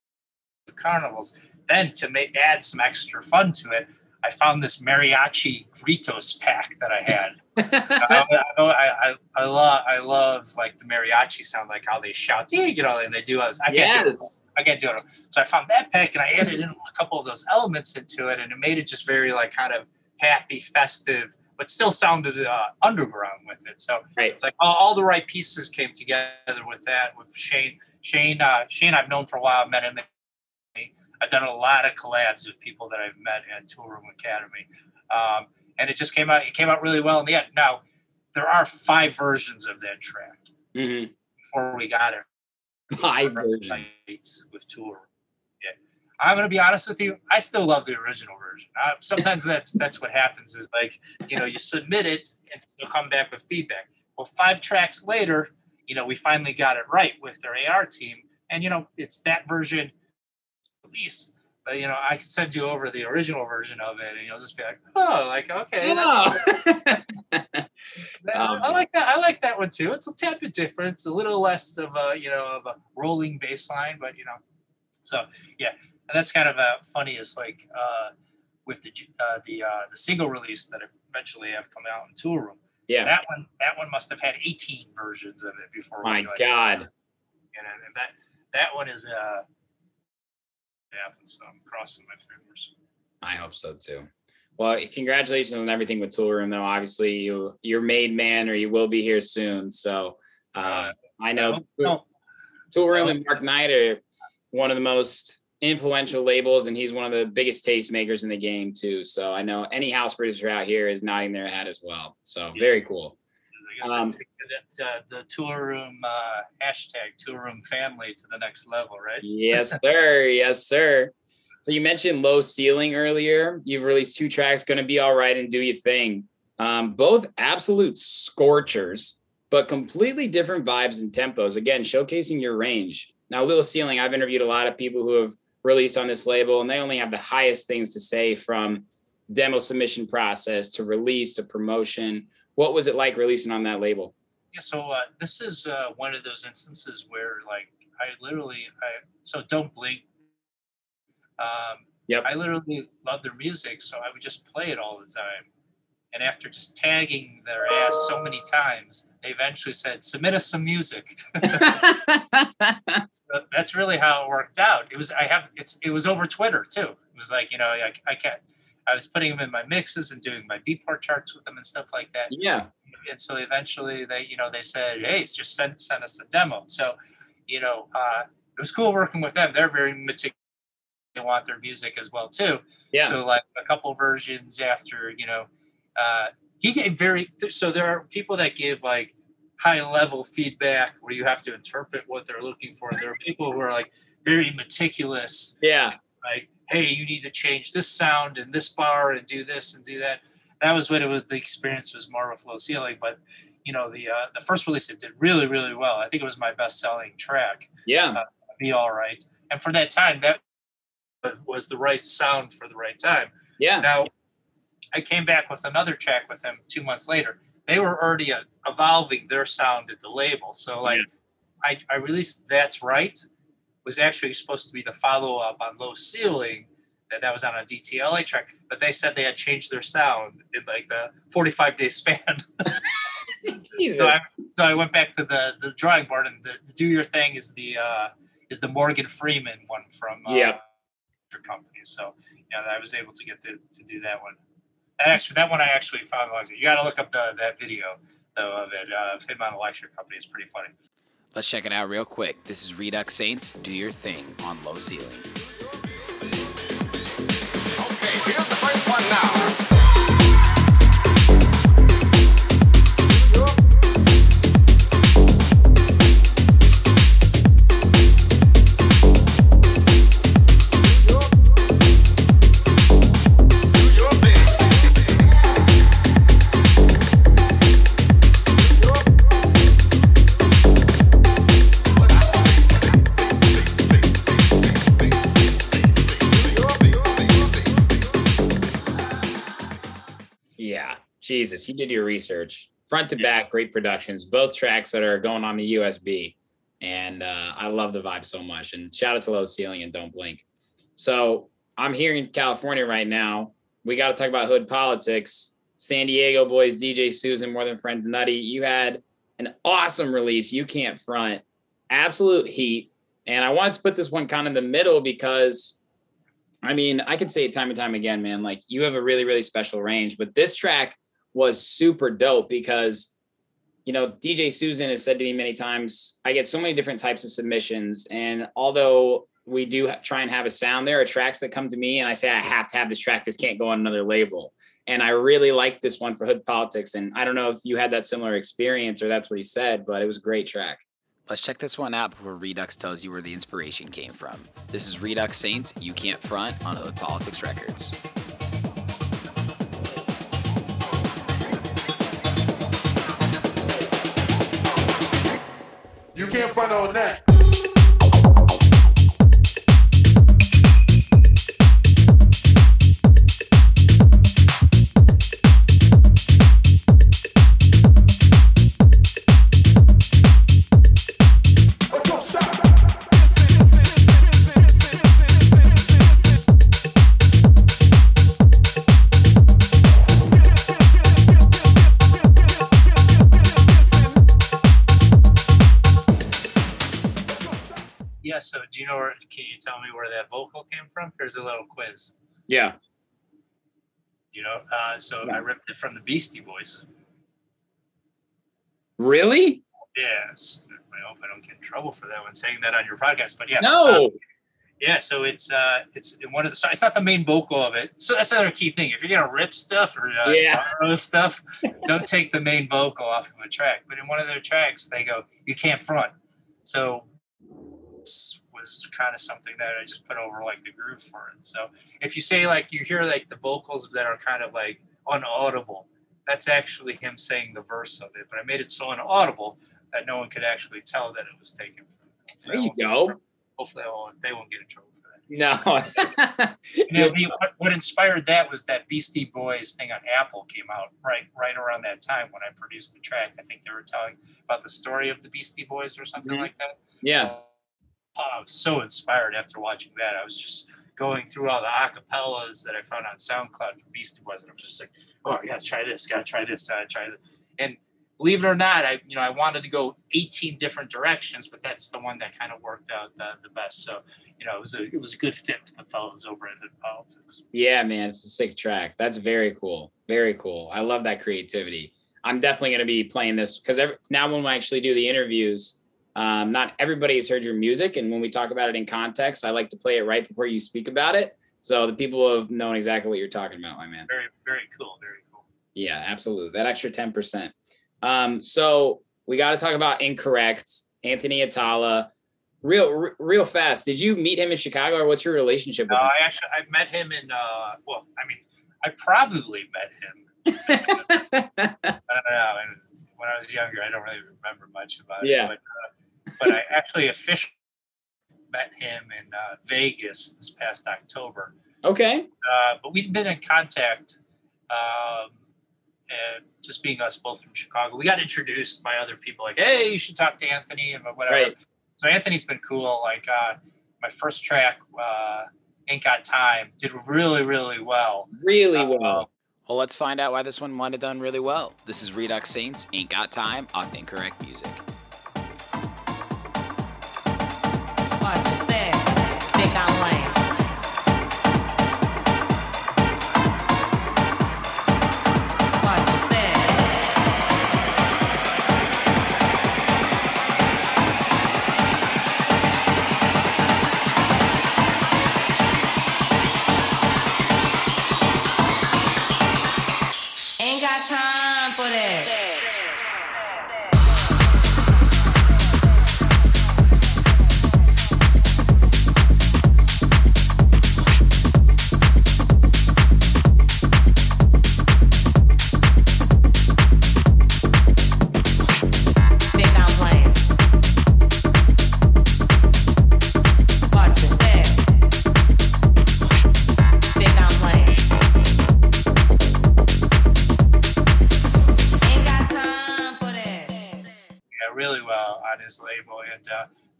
carnivals. Then to make add some extra fun to it, I found this mariachi gritos pack that I had. I, I, I, I love I love like the mariachi sound, like how they shout, you know, and they do us. I can't do it. I can't do it. So I found that pack and I added in a couple of those elements into it, and it made it just very like kind of happy, festive, but still sounded uh, underground with it. So Right. it's like all, all the right pieces came together with that. With Shane, Shane, uh, Shane, I've known for a while. Met him. I've done a lot of collabs with people that I've met at Tool Room Academy, um, and it just came out. It came out really well in the end. Now there are five versions of that track Mhm. before we got it Five versions. with tour. Yeah, I'm gonna be honest with you. I still love the original version. Uh, sometimes that's that's what happens. Is like you know you submit it and they'll come back with feedback. Well, five tracks later, you know we finally got it right with their AR team, and you know it's that version release. But you know I can send you over the original version of it, and you'll just be like, oh, like okay, that's Oh. Um, I like that. I like that one too. It's a tad bit different. It's a little less of a you know of a rolling bass line, but you know, so yeah, and that's kind of uh, funny. Is like uh, with the uh, the uh, the single release that eventually have come out in Tool Room. yeah. That one that one must have had 18 versions of it before. My it. God. And, and that that one is uh yeah. So I'm crossing my fingers. I hope so too. Well, congratulations on everything with Tool Room, though. Obviously, you you're made man, or you will be here soon. So uh, I know No, Tool Room and Mark Knight are one of the most influential labels, and he's one of the biggest tastemakers in the game too. So I know any house producer out here is nodding their head as well. So very cool. Um, uh, the Tool Room uh, hashtag Tool Room family to the next level, right? Yes, sir. Yes, sir. So you mentioned Low Ceiling earlier. You've released two tracks, "Gonna Be All Right" and "Do Your Thing." Um, both absolute scorchers, but completely different vibes and tempos. Again, showcasing your range. Now, Low Ceiling, I've interviewed a lot of people who have released on this label, and they only have the highest things to say from demo submission process to release to promotion. What was it like releasing on that label? Yeah. So uh, this is uh, one of those instances where, like, I literally, I so don't blink. Um, Yep. I literally love their music, so I would just play it all the time. And after just tagging their ass so many times, they eventually said, "Submit us some music." So that's really how it worked out. It was I have it's it was over Twitter too. It was like you know I I can't I was putting them in my mixes and doing my Beatport charts with them and stuff like that. yeah. And so eventually they you know they said hey just send send us the demo. So you know uh, it was cool working with them. They're very meticulous. They want their music as well too. Yeah. So like a couple versions after you know uh, he gave very so there are people that give like high level feedback where you have to interpret what they're looking for. There are people who are like very meticulous, yeah. like, hey, you need to change this sound and this bar and do this and do that. That was what it was. The experience was more of a Low Ceiling, but you know, the uh, the first release it did really, really well. I think it was my best selling track. Yeah. Be all right, and for that time, that was the right sound for the right time. Yeah. Now, I came back with another track with them two months later. They were already uh, evolving their sound at the label. So, like, I, I released That's Right, was actually supposed to be the follow up on Low Ceiling. That, that was on a DTLA track, but they said they had changed their sound in like the 45 day span. So, I, so I went back to the, the drawing board, and the, the Do Your Thing is the uh, is the Morgan Freeman one from uh, Yeah. company. So you know, I was able to get the, to do that one. That actually, that one I actually found. Like, you got to look up the that video though of it uh, of him on a lecture company. It's pretty funny. Let's check it out real quick. This is Redux Saints. Do your thing on Low Ceiling. Okay, here's the first one now. Jesus, you did your research. Front to back, great productions. Both tracks that are going on the USB. And uh, I love the vibe so much. And shout out to Low Ceiling and Don't Blink. So I'm here in California right now. We got to talk about hood politics. San Diego boys, DJ Susan, More Than Friends Nutty. You had an awesome release. You can't front. Absolute heat. And I wanted to put this one kind of in the middle because I mean, I could say it time and time again, man. Like you have a really, really special range, but this track was super dope because, you know, DJ Susan has said to me many times, I get so many different types of submissions. And although we do try and have a sound, there are tracks that come to me and I say, I have to have this track. This can't go on another label. And I really like this one for Hood Politics. And I don't know if you had that similar experience or that's what he said, but it was a great track. Let's check this one out before Redux tells you where the inspiration came from. This is Redux Saints, You Can't Front on Hood Politics Records. You can't front on that. So do you know where? Can you tell me where that vocal came from? Here's a little quiz. Yeah. You know? Uh, so I ripped it from the Beastie Boys. Really? Yes. I hope I don't get in trouble for that one saying that on your podcast. But yeah. No. uh, yeah. So it's uh it's in one of the. so It's not the main vocal of it. So that's another key thing. If you're gonna rip stuff or uh, Yeah. stuff, don't take the main vocal off of a track. But in one of their tracks, they go, "You can't front." So was kind of something that I just put over like the groove for it. So if you say like you hear like the vocals that are kind of like unaudible, that's actually him saying the verse of it. But I made it so unaudible that no one could actually tell that it was taken. From There you go. Hopefully, they won't, they won't get in trouble for that. No. You know, what, what inspired that was that Beastie Boys thing on Apple came out right right around that time when I produced the track. I think they were telling about the story of the Beastie Boys or something Mhm. like that. yeah. So, Oh, I was so inspired after watching that. I was just going through all the acapellas that I found on SoundCloud for Beastie Boys, and I was just like, "Oh, I gotta try this, gotta try this, gotta try this." And believe it or not, I you know I wanted to go 18 different directions, but that's the one that kind of worked out the, the best. So you know, it was a it was a good fit with the fellows over at the Politics. Yeah, man, it's a sick track. That's very cool. Very cool. I love that creativity. I'm definitely going to be playing this because now when we actually do the interviews, um, not everybody has heard your music, and when we talk about it in context, I like to play it right before you speak about it, so the people have known exactly what you're talking about, my man. Very very cool, very cool. Yeah, absolutely. That extra 10%. Um, so we got to talk about Incorrect. Anthony Attalla. Real, r- real fast. Did you meet him in Chicago, or what's your relationship with I actually I met him in uh well, I mean, I probably met him. him? I don't know. When I was younger, I don't really remember much about Yeah. it. But, uh, but I actually officially met him in uh, Vegas this past October. okay. Uh, but we've been in contact, um, and just being us both from Chicago, we got introduced by other people. Like, hey, you should talk to Anthony and whatever. Right. So Anthony's been cool. Like uh, my first track, uh, "Ain't Got Time," did really, really well. Really Uh, well. Well, let's find out why this one might have done really well. This is Redux Saints, Ain't Got Time, off Incorrect Music.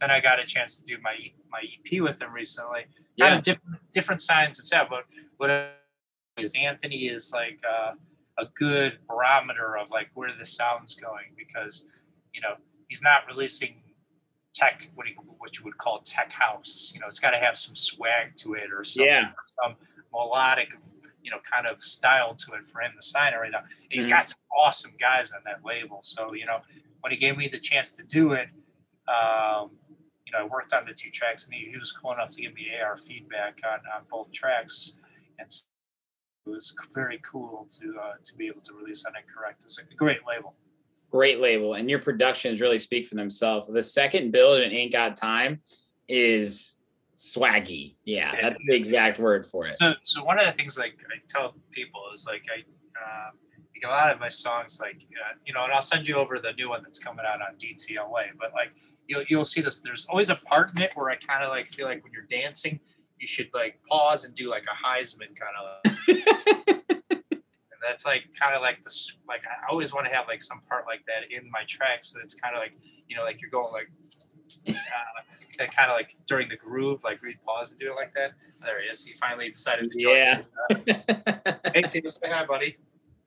Then I got a chance to do my my EP with him recently. Kind Yeah. of different different signs and stuff. But what is Anthony is like uh, a good barometer of like where the sound's going because you know he's not releasing tech what he what you would call tech house. You know, it's got to have some swag to it or something, Yeah. some melodic. You know, kind of style to it for him to sign it right now. He's Mhm. got some awesome guys on that label. So you know, when he gave me the chance to do it, um, I worked on the two tracks, and he, he was cool enough to give me AR feedback on, on both tracks, and so it was very cool to uh, to be able to release on Incorrect. It's a great label. Great label, and your productions really speak for themselves. The second build in Ain't Got Time is swaggy. Yeah, Yeah. that's the exact word for it. So, so one of the things like I tell people is like I. Uh, like a lot of my songs, like uh, you know, and I'll send you over the new one that's coming out on DTLA. But like you'll you'll see this. There's always a part in it where I kind of like feel like when you're dancing, you should like pause and do like a Heisman kind of. and that's like kind of like this. Like I always want to have like some part like that in my track, so it's kind of like you know, like you're going like. Uh, kind of like during the groove, like we'd pause and do it like that. There he is. He finally decided to join. Yeah. hey, see, say hi, buddy.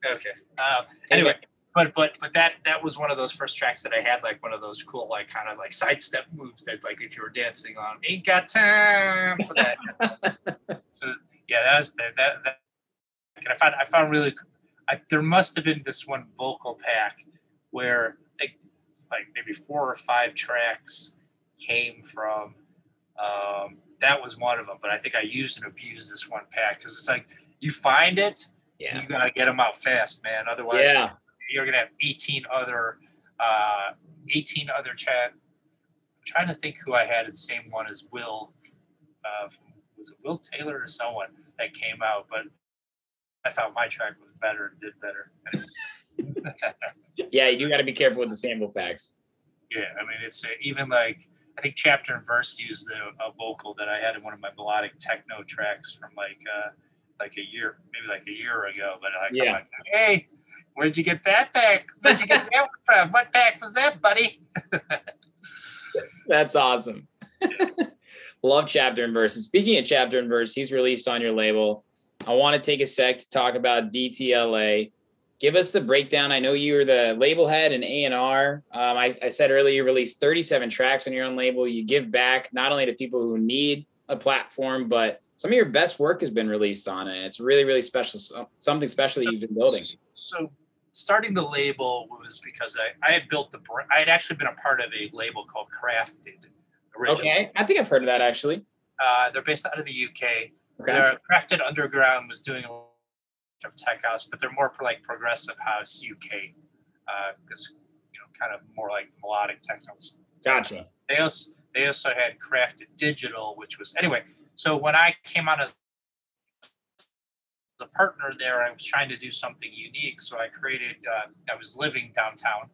Okay. Um, anyway, but but but that that was one of those first tracks that I had like one of those cool like kind of like sidestep moves that like if you were dancing on ain't got time for that. so yeah, that was that that, that and I found I found really I, there must have been this one vocal pack where like like maybe four or five tracks came from um, that was one of them but I think I used and abused this one pack because it's like you find it Yeah. you gotta get them out fast, man. Otherwise, Yeah. you're gonna have 18 other, uh, 18 other chat. I'm trying to think who I had the same one as Will. Uh, was it Will Taylor or someone that came out? But I thought my track was better and did better. Yeah, you got to be careful with the sample packs. yeah, I mean, it's uh, even like I think Chapter and Verse used a, a vocal that I had in one of my melodic techno tracks from like uh, like a year, maybe like a year ago. But I'm Yeah. like, hey, where'd you get that pack? Where'd you get that one from? What pack was that, buddy? That's awesome. Love Chapter and Verse. And speaking of Chapter and Verse, he's released on your label. I want to take a sec to talk about DTLA. Give us the breakdown. I know you were the label head and A and R. Um, I, I said earlier you released 37 tracks on your own label. You give back not only to people who need a platform, but some of your best work has been released on it. It's really, really special. so- Something special that you've been building. So starting the label was because I, I had built the br- I had actually been a part of a label called Crafted originally. Okay, I think I've heard of that actually. Uh, they're based out of the UK. Okay. Their Crafted Underground was doing a lot of tech house, but they're more for like progressive house UK, because you know, kind of more like melodic techno. Gotcha. They also they also had Crafted Digital, which was anyway. So when I came on as a partner there, I was trying to do something unique. So I created. Uh, I was living downtown,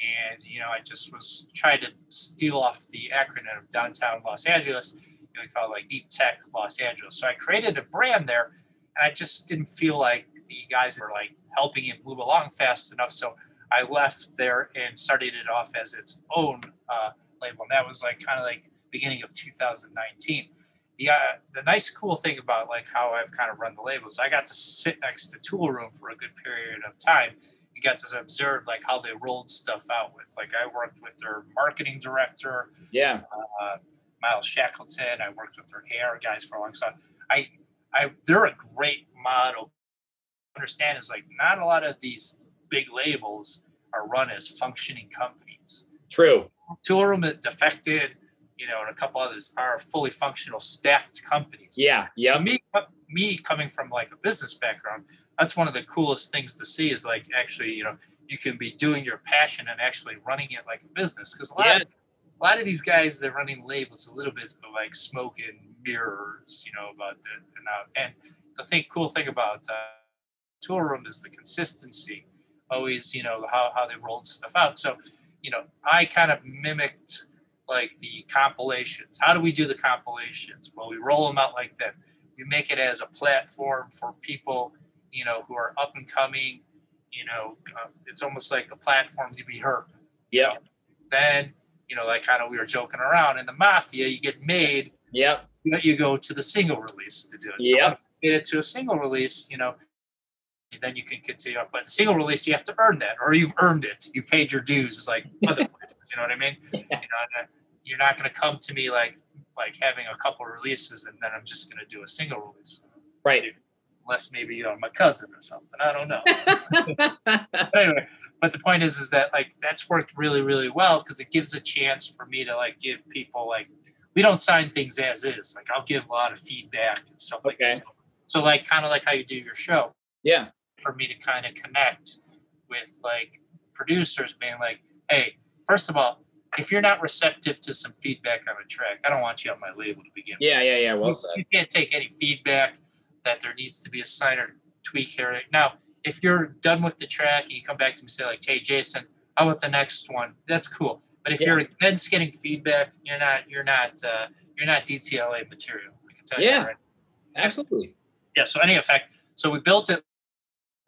and you know, I just was trying to steal off the acronym of downtown Los Angeles. You know, we call it like Deep Tech Los Angeles. So I created a brand there, and I just didn't feel like the guys were like helping it move along fast enough. So I left there and started it off as its own uh, label. And that was like kind of like beginning of 2019. The, uh, the nice cool thing about like how I've kind of run the labels, I got to sit next to Tool Room for a good period of time and got to observe like how they rolled stuff out with. Like I worked with their marketing director, Yeah. uh, Miles Shackleton. I worked with their AR guys for a long time. I, I, they're a great model. Understand is like not a lot of these big labels are run as functioning companies. True. Them that Defected, you know, and a couple others are fully functional staffed companies. Yeah. Yeah. Me, me coming from like a business background, that's one of the coolest things to see is like actually, you know, you can be doing your passion and actually running it like a business. Because a lot, Yeah. of, a lot of these guys, they're running labels a little bit of like smoke and mirrors, you know, about the and, uh, and the thing, cool thing about uh, Tool Room is the consistency. Always, you know, how how they rolled stuff out. So, you know, I kind of mimicked like the compilations. How do we do the compilations? Well, we roll them out like that. We make it as a platform for people, you know, who are up and coming. You know, uh, it's almost like the platform to be heard. Yeah. Then, you know, like kind of we were joking around in the mafia, you get made, Yep. you know, you go to the single release to do it. So Yep. get it to a single release, you know, then you can continue. But the single release, you have to earn that, or you've earned it. You paid your dues, It's like other places. You know what I mean? You know, and, uh, you're not going to come to me like like having a couple releases and then I'm just going to do a single release, Right. unless maybe you know my cousin or something. I don't know. But anyway, but the point is, is that like that's worked really, really well because it gives a chance for me to like give people like we don't sign things as is. Like I'll give a lot of feedback and stuff like that. So, so like kind of like how you do your show Yeah. for me to kind of connect with like producers being like, hey, first of all, if you're not receptive to some feedback on a track, I don't want you on my label to begin with. Yeah. Yeah. Yeah. Well You- said. You can't take any feedback that there needs to be a sign or tweak here. Now, if you're done with the track and you come back to me and say like, "Hey, Jason, how about the next one?" That's cool. But if Yeah. you're against getting feedback, you're not you're not uh, you're not DTLA material. I can tell you Yeah. right Absolutely. yeah so any effect so we built it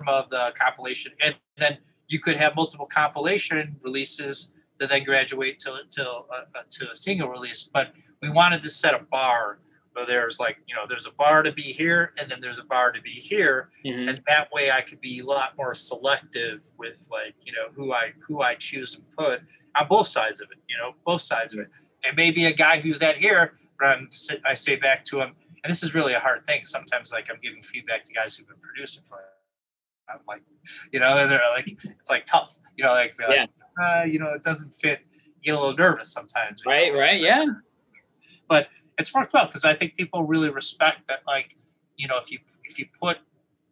of the compilation and then you could have multiple compilation releases that then graduate to to uh, uh, to a single release but we wanted to set a bar where there's like you know there's a bar to be here and then there's a bar to be here. Mhm. and that way i could be a lot more selective with like you know who i who i choose and put on both sides of it you know both sides of it. And maybe a guy who's at here but I'm, i say back to him and this is really a hard thing. Sometimes like i'm giving feedback to guys who've been producing for i'm like you know and they're like it's like tough you know like, they're like uh, you know it doesn't fit you get a little nervous sometimes Right. Right. Yeah. But it's worked well because I think people really respect that. Like, you know, if you if you put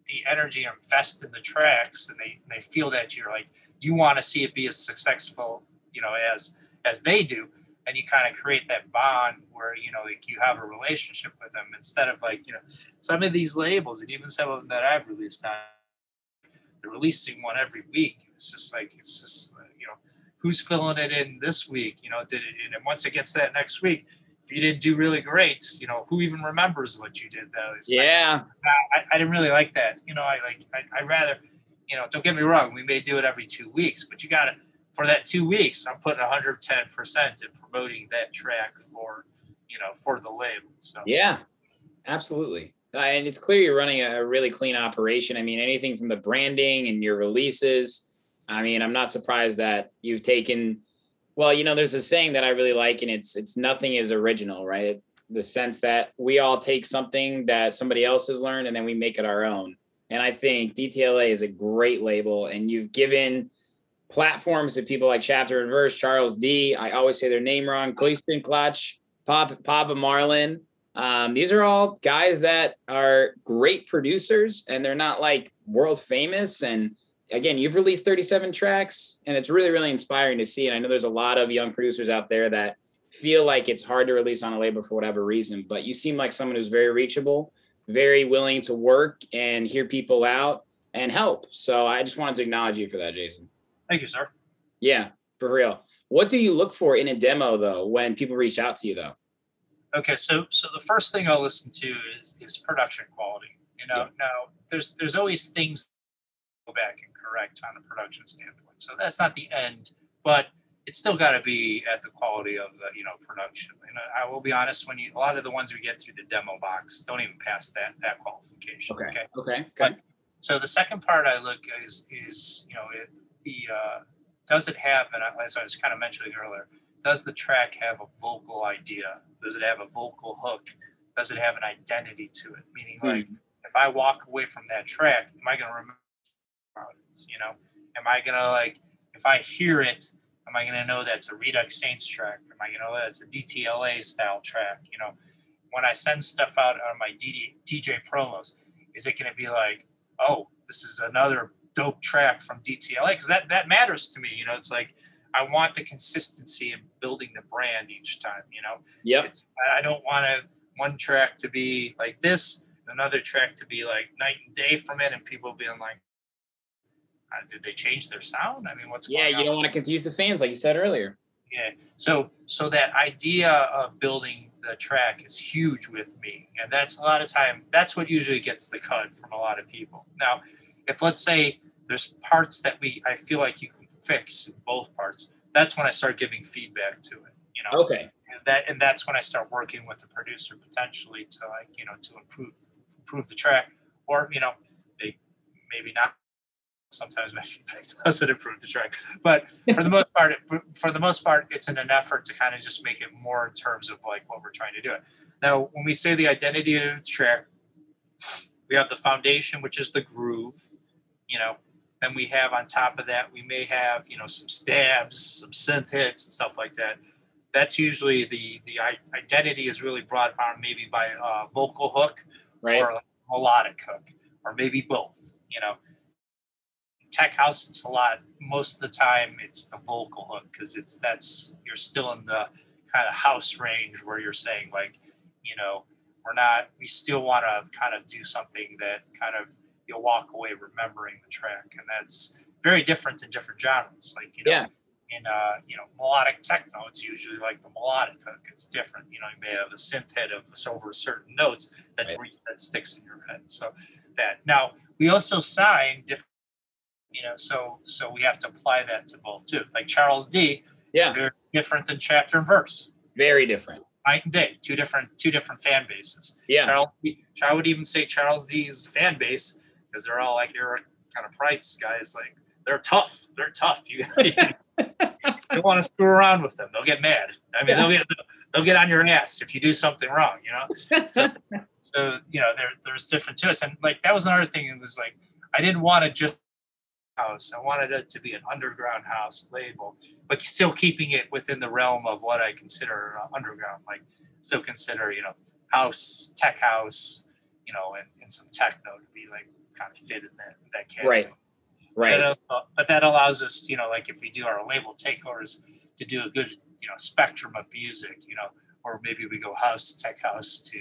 the energy and invest in the tracks, and they they feel that you're like you want to see it be as successful, you know, as as they do, and you kind of create that bond where you know like you have a relationship with them instead of like you know some of these labels and even some of them that I've released on. They're releasing one every week. It's just like it's just who's filling it in this week. You know, did it and then once it gets to that next week, if you didn't do really great, you know, who even remembers what you did? That it's like, Yeah. I, I didn't really like that. You know, I like I, I rather, you know, don't get me wrong, we may do it every two weeks, but you gotta for that two weeks, I'm putting 110 percent in promoting that track for, you know, for the label. So Yeah, absolutely. Uh, and it's clear you're running a really clean operation. I mean, anything from the branding and your releases. I mean, I'm not surprised that you've taken. Well, you know, there's a saying that I really like, and it's it's nothing is original, right? The sense that we all take something that somebody else has learned and then we make it our own. And I think DTLA is a great label, and you've given platforms to people like Chapter and Verse, Charles D. I always say their name wrong. Cleaston Clutch, Pop, Papa Marlin. Um, these are all guys that are great producers, and they're not like world famous. And again, you've released 37 tracks, and it's really, really inspiring to see. And I know there's a lot of young producers out there that feel like it's hard to release on a label for whatever reason. But you seem like someone who's very reachable, very willing to work and hear people out and help. So I just wanted to acknowledge you for that, Jason. Thank you, sir. Yeah, for real. What do you look for in a demo though when people reach out to you though? Okay, so so the first thing I'll listen to is is production quality. You know, Yeah. now there's there's always things back and correct on a production standpoint. So that's not the end, but it's still got to be at the quality of the you know production. And I will be honest, when you a lot of the ones we get through the demo box don't even pass that that qualification. Okay. Okay. But- So the second part I look is is you know it, the uh, does it have and as I was kind of mentioning earlier, does the track have a vocal idea? Does it have a vocal hook? Does it have an identity to it? Meaning like if I walk away from that track, am I going to remember? You know, am I to like if I hear it? Am I to know that's a Redux Saints track? Am I to know that's a DTLA style track? You know, when I send stuff out on my DD, DJ promos, is it to be like, oh, this is another dope track from DTLA? Because that that matters to me. You know, it's like I want the consistency in building the brand each time. You know, yeah. it's I- I don't want to one track to be like this, another track to be like night and day from it, and people being like, uh, did they change their sound? I mean, what's going on. Yeah, you on? don't want to confuse the fans, like you said earlier. Yeah. So so that idea of building the track is huge with me. And that's a lot of time that's what usually gets the cut from a lot of people. Now, if let's say there's parts that we I feel like you can fix in both parts, that's when I start giving feedback to it. You know, Okay. and that and that's when I start working with the producer potentially to like, you know, to improve improve the track. Or, you know, they maybe not sometimes my feedback doesn't improve the track. But for the most part, it- for the most part, it's in an effort to kind of just make it more in terms of like what we're trying to do. It. Now, when we say the identity of the track, we have the foundation, which is the groove, you know. and we have on top of that, we may have you know some stabs, some synth hits, and stuff like that. That's usually the the identity is really brought on maybe by a vocal hook Right. or a melodic hook, or maybe both. You know, tech house it's a lot. Most of the time, it's the vocal hook because it's that's you're still in the kind of house range where you're saying like, you know, we're not. We still want to kind of do something that kind of you'll walk away remembering the track, and that's very different in different genres. Like you know, Yeah. in uh, you know melodic techno, it's usually like the melodic hook. It's different. You know, you may have a synth hit of over certain notes that Right. that sticks in your head. So that now we also sign different. You know, so so we have to apply that to both too. Like Charles D. Yeah. very different than Chapter and Verse. Very different. Night and day, two different two different fan bases. Yeah. Charles, D, I would even say Charles D's fan base because they're all like your kind of price guys. Like they're tough. They're tough. You, you don't want to screw around with them. They'll get mad. I mean, they'll get they'll get on your ass if you do something wrong. You know. So, so you know, there there's different twists, and like that was another thing. It was like I didn't want to just house. I wanted it to be an underground house label, but still keeping it within the realm of what I consider uh, underground. Like still consider you know house, tech house, you know, and, and some techno to be like kind of fit in that that category. Right. Right. But, uh, but that allows us, you know, like if we do our label takeovers, to do a good, you know, spectrum of music, you know, or maybe we go house, tech house to,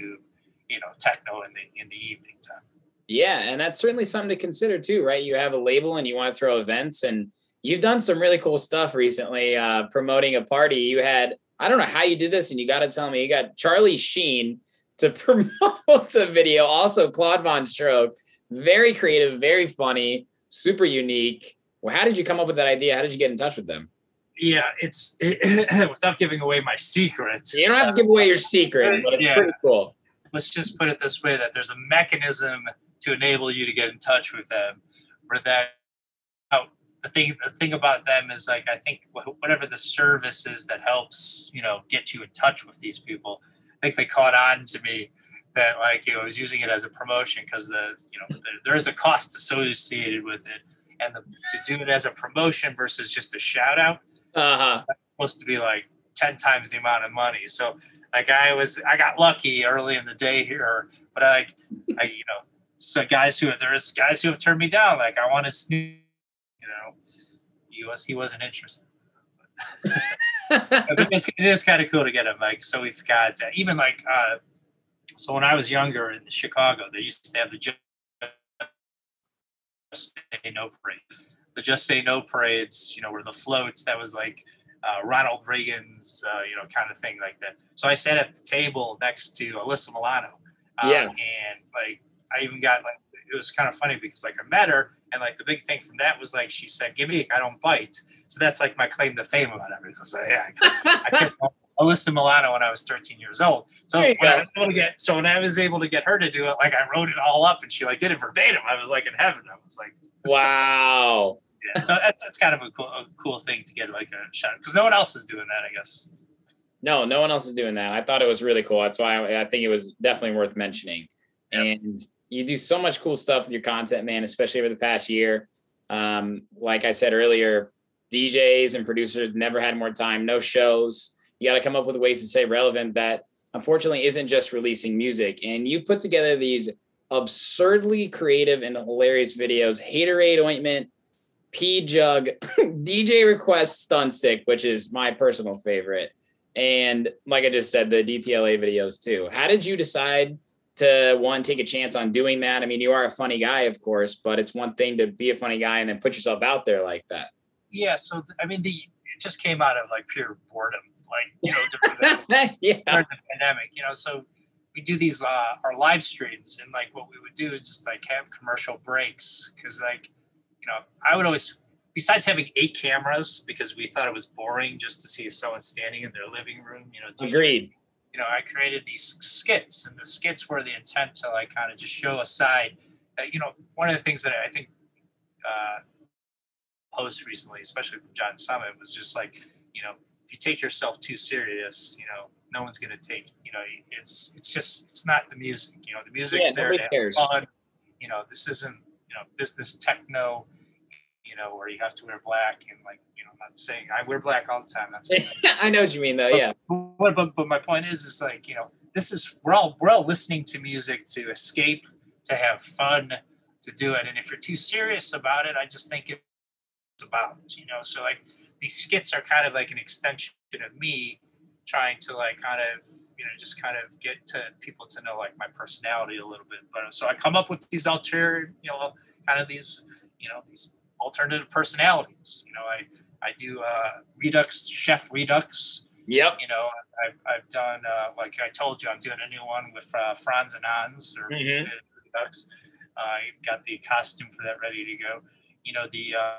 you know, techno in the in the evening time. Yeah, and that's certainly something to consider too, right? You have a label and you want to throw events, and you've done some really cool stuff recently, uh, promoting a party. You had, I don't know how you did this, and you got to tell me, you got Charlie Sheen to promote a video, also Claude VonStroke. Very creative, very funny, super unique. Well, how did you come up with that idea? How did you get in touch with them? Yeah, it's it, without giving away my secrets. You don't have to give away your secret, but it's Yeah. pretty cool. let's just put it this way that there's a mechanism to enable you to get in touch with them where that out the thing the thing about them is like i think whatever the service is that helps you know get you in touch with these people i think they caught on to me that like you know i was using it as a promotion because the you know there, there is a cost associated with it and the, to do it as a promotion versus just a shout out Uh huh. supposed to be like 10 times the amount of money. So like I was I got lucky early in the day here, but I I you know so guys who there's guys who have turned me down. Like I wanted Snoop, you know, he was he wasn't interested. It's, it is kind of cool to get him. Like So we've got uh, even like uh, so when I was younger in Chicago, they used to have the Just Say No parade. The Just Say No parades, you know, were the floats. That was like uh, Ronald Reagan's, uh, you know, kind of thing like that. So I sat at the table next to Alyssa Milano. Um, Yeah. And like, I even got like, it was kind of funny because like I met her, and like the big thing from that was like she said, "Give me, I don't bite." So that's like my claim to fame about it because I, yeah, I, I Alyssa Milano when I was 13 years old. So when I was able to get, so when I was able to get her to do it, like I wrote it all up, and she like did it verbatim. I was like in heaven. I was like, wow. yeah. So that's that's kind of a cool, a cool thing to get like a shot because no one else is doing that, I guess. No, no one else is doing that. I thought it was really cool. That's why I, I think it was definitely worth mentioning. Yep. And you do so much cool stuff with your content, man, especially over the past year. Um, like I said earlier, DJs and producers never had more time, no shows. You got to come up with ways to stay relevant that unfortunately isn't just releasing music. And you put together these absurdly creative and hilarious videos Haterade Ointment, P Jug, DJ Request Stun Stick, which is my personal favorite. And like I just said, the DTLA videos too. How did you decide to one take a chance on doing that? I mean, you are a funny guy, of course, but it's one thing to be a funny guy and then put yourself out there like that. Yeah. So I mean, the it just came out of like pure boredom, like you know, during the, yeah. during the pandemic. You know, so we do these uh, our live streams, and like what we would do is just like have commercial breaks because like you know I would always besides having eight cameras because we thought it was boring just to see someone standing in their living room. You know, Agreed. You know, I created these skits, and the skits were the intent to like kind of just show a side that you know one of the things that I think uh, post recently, especially from John Summit, was just like you know if you take yourself too serious, you know no one's gonna take you know it's it's just it's not the music, you know the music's Yeah, there to have cares. fun. You know this isn't you know business techno. Know, where you have to wear black and like, you know, I'm not saying I wear black all the time. That's I know what you mean, though. Yeah. but, but but my point is is like you know this is we're all we're all listening to music to escape to have fun to do it and if you're too serious about it i just think it's about you know so like these skits are kind of like an extension of me trying to like kind of you know just kind of get to people to know like my personality a little bit but so i come up with these alter you know kind of these you know these alternative personalities you know i i do uh redux chef redux Yep. you know, I've, I've done, uh, like I told you, I'm doing a new one with uh, Franz and Hans or Mhm. Ducks. Uh, I got the costume for that ready to go. You know, the uh,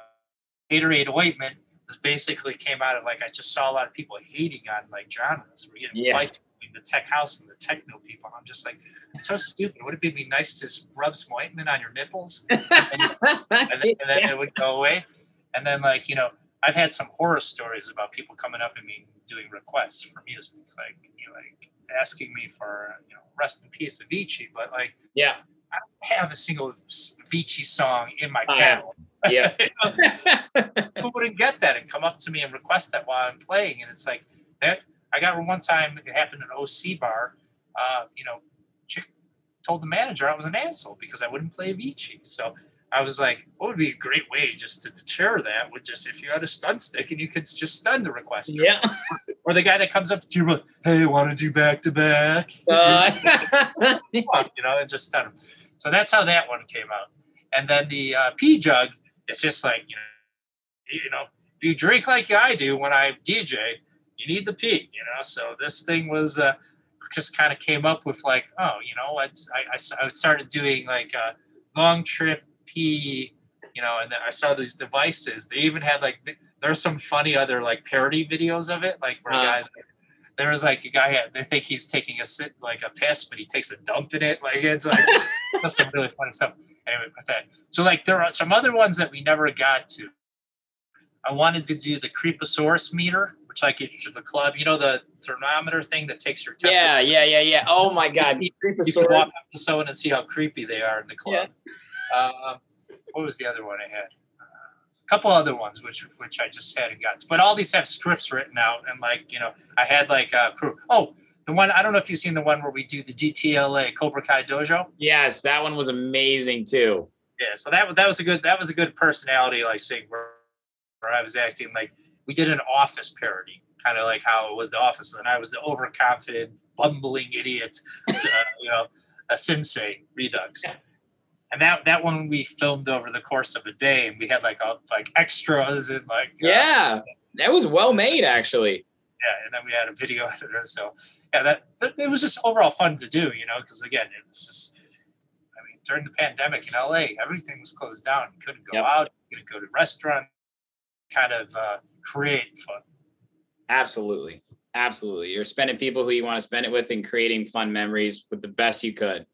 Haterade ointment was basically came out of like, I just saw a lot of people hating on like genres. We're getting Yeah. fights the tech house and the techno people. I'm just like, it's so stupid. Would it be nice to just rub some ointment on your nipples? and then, and then Yeah. it would go away. And then, like, you know, I've had some horror stories about people coming up to me doing requests for music, like, you know, like asking me for, you know, rest in peace Avicii, but like, Yeah. I don't have a single Avicii song in my catalog. Yeah. Who wouldn't get that and come up to me and request that while I'm playing, and it's like that. I got one time it happened at an OC bar. Uh, you know, chick told the manager I was an asshole because I wouldn't play Avicii. So I was like, what would be a great way just to deter that would just if you had a stun stick and you could just stun the requester. yeah. Or the guy that comes up to you like, hey, want to do back to back? Uh, you know, and just stun him. So that's how that one came out. And then the uh, P jug it's just like, you know, you know, if you drink like I do when I DJ, you need the pee, you know. So this thing was uh, just kind of came up with like, oh, you know, what? I, I, I started doing like a long trip pee, you know, and then I saw these devices. They even had like, there are some funny other like parody videos of it, like where Uh. guys. There was like a guy. had- They think he's taking a sit like a piss, but he takes a dump in it. Like it's like that's some really funny stuff. Anyway, with that, so like there are some other ones that we never got to. I wanted to do the Creeposaurus meter, which I get to the club. You know the thermometer thing that takes your temperature. yeah, yeah, yeah, yeah. Oh my God. You can walk up to someone and see how creepy they are in the club. Um, what was the other one I had? A couple other ones, which which I just hadn't got. To. But all these have scripts written out, and like you know, I had like a crew. Oh, the one I don't know if you've seen the one where we do the DTLA Cobra Kai Dojo. Yes, that one was amazing too. Yeah, so that that was a good that was a good personality like saying where where I was acting like we did an office parody kind of like how it was the office, and I was the overconfident, bumbling idiot, uh, you know, a sensei redux. And that that one we filmed over the course of a day, and we had like like extras and like uh, Yeah, that was well made actually. yeah, and then we had a video editor. So yeah, that, that it was just overall fun to do, you know, because again, it was just. I mean, during the pandemic in LA, everything was closed down. You couldn't go Yep. out. You couldn't go to restaurant. Kind of uh, create fun. Absolutely. Absolutely. You're spending people who you want to spend it with and creating fun memories with the best you could.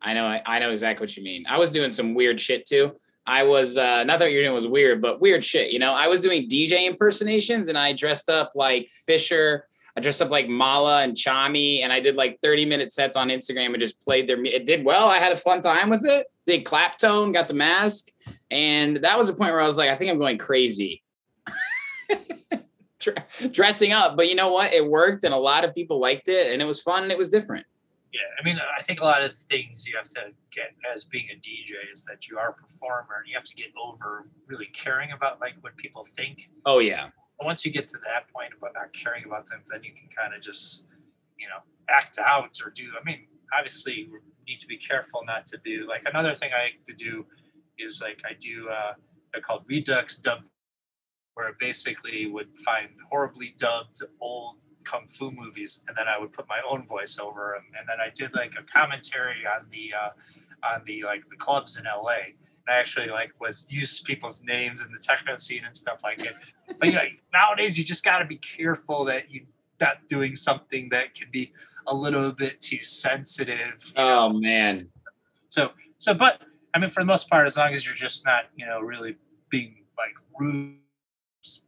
I know I, I know exactly what you mean. I was doing some weird shit too. I was uh not that you're doing was weird, but weird shit. You know, I was doing DJ impersonations and I dressed up like Fisher. I dressed up like Malaa and Chami, and I did like 30 minute sets on Instagram and just played their. It did well. I had a fun time with it. Did Claptone, got the mask, and that was a point where I was like, I think I'm going crazy. Dre- dressing up, but you know what? It worked, and a lot of people liked it, and it was fun and it was different. Yeah, I mean, I think a lot of the things you have to get as being a DJ is that you are a performer, and you have to get over really caring about like what people think. Oh yeah, Once you get to that point about not caring about things, then you can kind of just, you know, act out or do. I mean, obviously, we need to be careful not to do. Like another thing I like to do is like I do. uh They're called Redux dub, where I basically would find horribly dubbed old kung fu movies, and then I would put my own voice over them, and then I did like a commentary on the uh, on the like the clubs in LA. And I actually like was used people's names in the techno scene and stuff like it. But you know, nowadays you just got to be careful that you're not doing something that can be a little bit too sensitive. you know? oh man, So so, but I mean, for the most part, as long as you're just not you know really being like rude,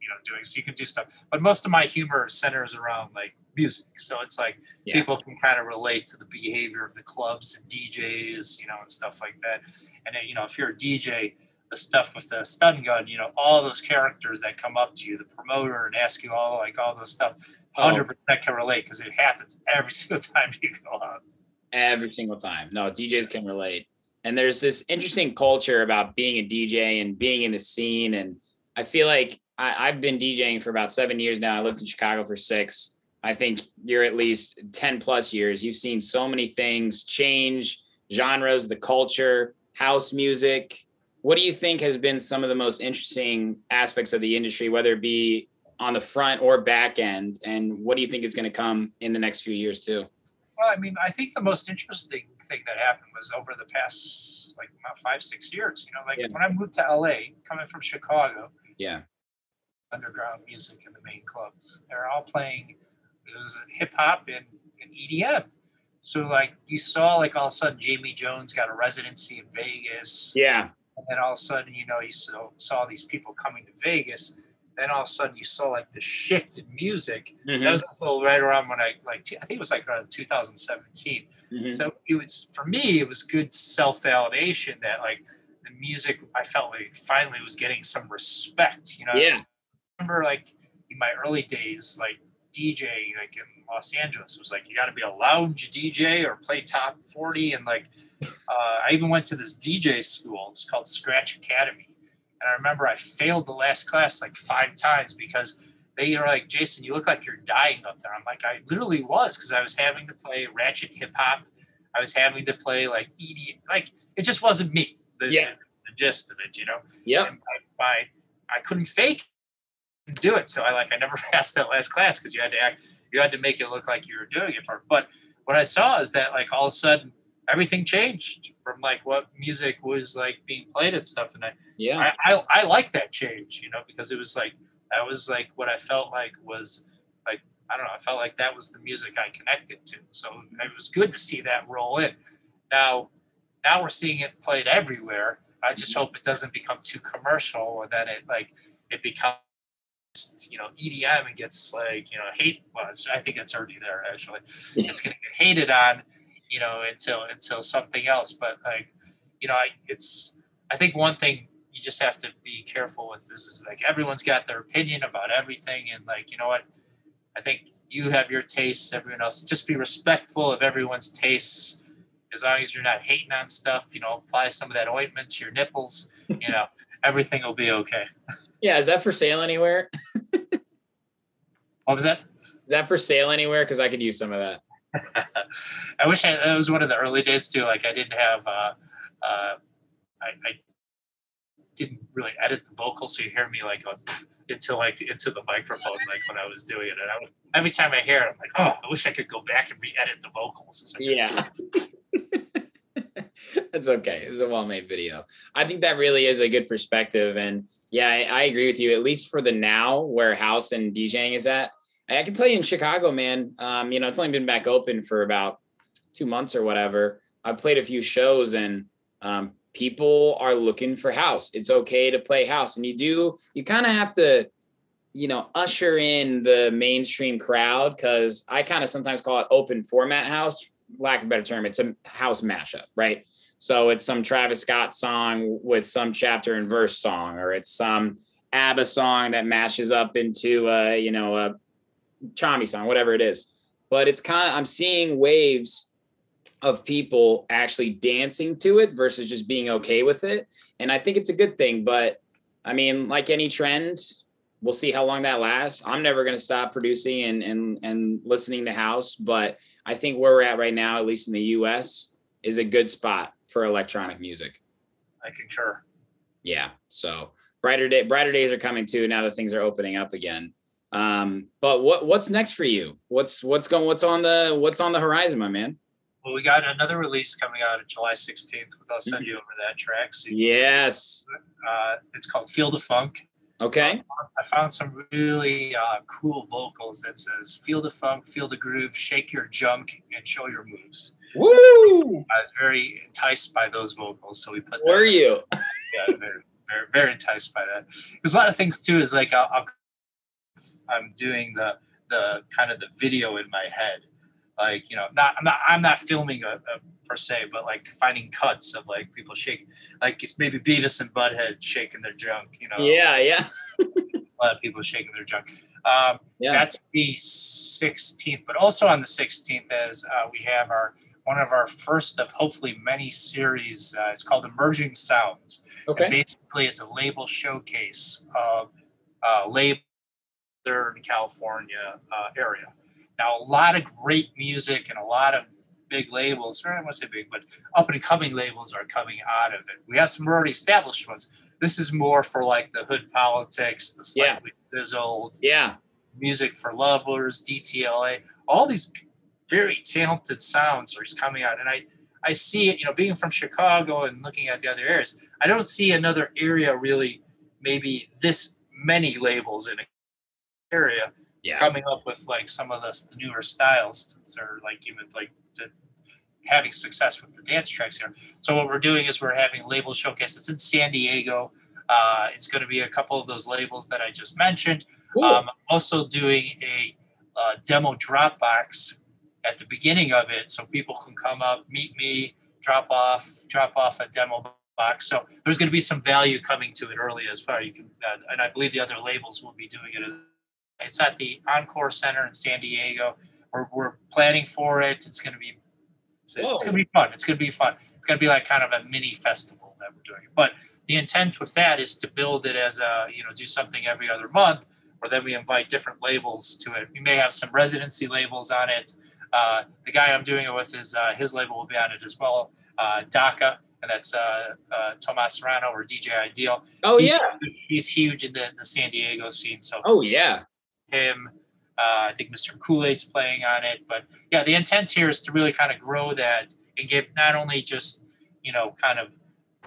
you know, doing so you can do stuff. But most of my humor centers around like music, so it's like Yeah. people can kind of relate to the behavior of the clubs and DJs, you know, and stuff like that. And then, you know, if you're a DJ, the stuff with the stun gun, you know, all those characters that come up to you, the promoter, and ask you all like all those stuff, Oh. hundred percent can relate because it happens every single time you go out. every single time. No, DJs can relate. And there's this interesting culture about being a DJ and being in the scene. And I feel like I, I've been DJing for about seven years now. I lived in Chicago for six. I think you're at least 10 plus years. You've seen so many things change, genres, the culture, house music. What do you think has been some of the most interesting aspects of the industry, whether it be on the front or back end? And what do you think is going to come in the next few years, too? Well, I mean, I think the most interesting thing that happened was over the past like about five, six years. You know, like Yeah. when I moved to LA, coming from Chicago, Yeah. Underground music in the main clubs, they're all playing. It was hip hop and, and EDM. So like you saw, like all of a sudden, Jamie Jones got a residency in Vegas, Yeah. and then all of a sudden, you know, you saw saw these people coming to Vegas. Then all of a sudden, you saw like the shift in music. Mhm. That was also right around when I like I think it was like around 2017. Mhm. So it was for me, it was good self validation that like the music I felt like finally was getting some respect. You know, Yeah. I remember like in my early days, like DJ like in Los Angeles was like you got to be a lounge DJ or play top 40 and like uh, I even went to this DJ school. It's called Scratch Academy, and I remember I failed the last class like five times because they are like, Jason, you look like you're dying up there. I'm like, I literally was because I was having to play ratchet hip hop. I was having to play like ED, like it just wasn't me. The, Yeah. the, the gist of it, you know. yeah And my, my I couldn't fake do it, so I like I never passed that last class because you had to act, you had to make it look like you were doing it for. But what I saw is that like all of a sudden everything changed from like what music was like being played and stuff, and I Yeah. I, I, I like that change, you know, because it was like that was like what I felt like was like I don't know, I felt like that was the music I connected to. So it was good to see that roll in. Now now we're seeing it played everywhere. I just mm-hmm. hope it doesn't become too commercial or that it like it becomes you know EDM and gets like you know hate well it's, I think it's already there actually. It's gonna get hated on you know until until something else but like you know I it's I think one thing you just have to be careful with this is like everyone's got their opinion about everything and like you know what? I think you have your tastes everyone else just be respectful of everyone's tastes. As long as you're not hating on stuff you know apply some of that ointment to your nipples you know everything will be okay Yeah. Is that for sale anywhere? What was that? Is that for sale anywhere? Because I could use some of that. I wish I, that was one of the early days too. Like I didn't have, uh, uh, I, I didn't really edit the vocals, so you hear me like go into like into the microphone, like when I was doing it. And I was, every time I hear it, I'm like, oh, I wish I could go back and re-edit the vocals. It's like, Yeah. That's okay. It's a well made video. I think that really is a good perspective. And yeah, I, I agree with you, at least for the now where house and DJing is at. I can tell you in Chicago, man, um, you know, it's only been back open for about two months or whatever. I've played a few shows and um, people are looking for house. It's okay to play house. And you do, you kind of have to, you know, usher in the mainstream crowd because I kind of sometimes call it open format house, lack of a better term. It's a house mashup, right? So it's some Travis Scott song with some Chapter and Verse song, or it's some ABBA song that mashes up into a, you know, a Chami song, whatever it is. But it's kind of I'm seeing waves of people actually dancing to it versus just being okay with it. And I think it's a good thing. But I mean, like any trend, we'll see how long that lasts. I'm never gonna stop producing and and and listening to house, but I think where we're at right now, at least in the US, is a good spot for electronic music. I concur. Yeah. So brighter day, brighter days are coming too. Now that things are opening up again. Um, but what what's next for you? What's what's going? What's on the what's on the horizon, my man? Well, we got another release coming out on July 16th. I'll send you over that track. So Yes. uh, it's called Feel the Funk. Okay. I found some really uh, cool vocals that says "Feel the funk, feel the groove, shake your junk, and show your moves." Woo! I was very enticed by those vocals, so we put. Were that, you? Yeah, very, very, very enticed by that. There's a lot of things too. Is like I'll, I'll, I'm doing the the kind of the video in my head, like you know, not I'm not I'm not filming a, a per se, but like finding cuts of like people shake, like it's maybe Beavis and Butthead shaking their junk. You know, Yeah, yeah. a lot of people shaking their junk. Um, Yeah. That's the 16th, but also on the 16th, as uh, we have our one of our first of hopefully many series. Uh, it's called Emerging Sounds. And Okay. basically, it's a label showcase of uh, label Southern California uh, area. Now, a lot of great music and a lot of big labels, or I want to say big, but up and coming labels are coming out of it. We have some already established ones. This is more for like the hood politics, the Yeah. slightly sizzled Yeah. music for lovers, DTLA, all these very talented sounds are coming out. And I, I see it, you know, being from Chicago and looking at the other areas, I don't see another area really, maybe this many labels in an area Yeah. coming up with like some of the newer styles or like even like to having success with the dance tracks here. So what we're doing is we're having label showcase. It's in San Diego. Uh, it's going to be a couple of those labels that I just mentioned. Cool. Um, also doing a uh, demo Dropbox at the beginning of it, so people can come up, meet me, drop off, drop off a demo box. So there's going to be some value coming to it early as well. You can, uh, and I believe the other labels will be doing it. It's at the Encore Center in San Diego. We're, we're planning for it. It's going to be, it's, it's going to be fun. It's going to be fun. It's going to be like kind of a mini festival that we're doing. But the intent with that is to build it as a, you know, do something every other month or then we invite different labels to it. We may have some residency labels on it. Uh, the guy I'm doing it with is uh, his label will be on it as well, uh, DACA, and that's uh, uh, Tomas Serrano or DJ Ideal. oh he's, yeah. he's huge in the, the San Diego scene. So Oh yeah. him, uh, I think Mr. Kool Aid's playing on it. But yeah, the intent here is to really kind of grow that and give not only just you know kind of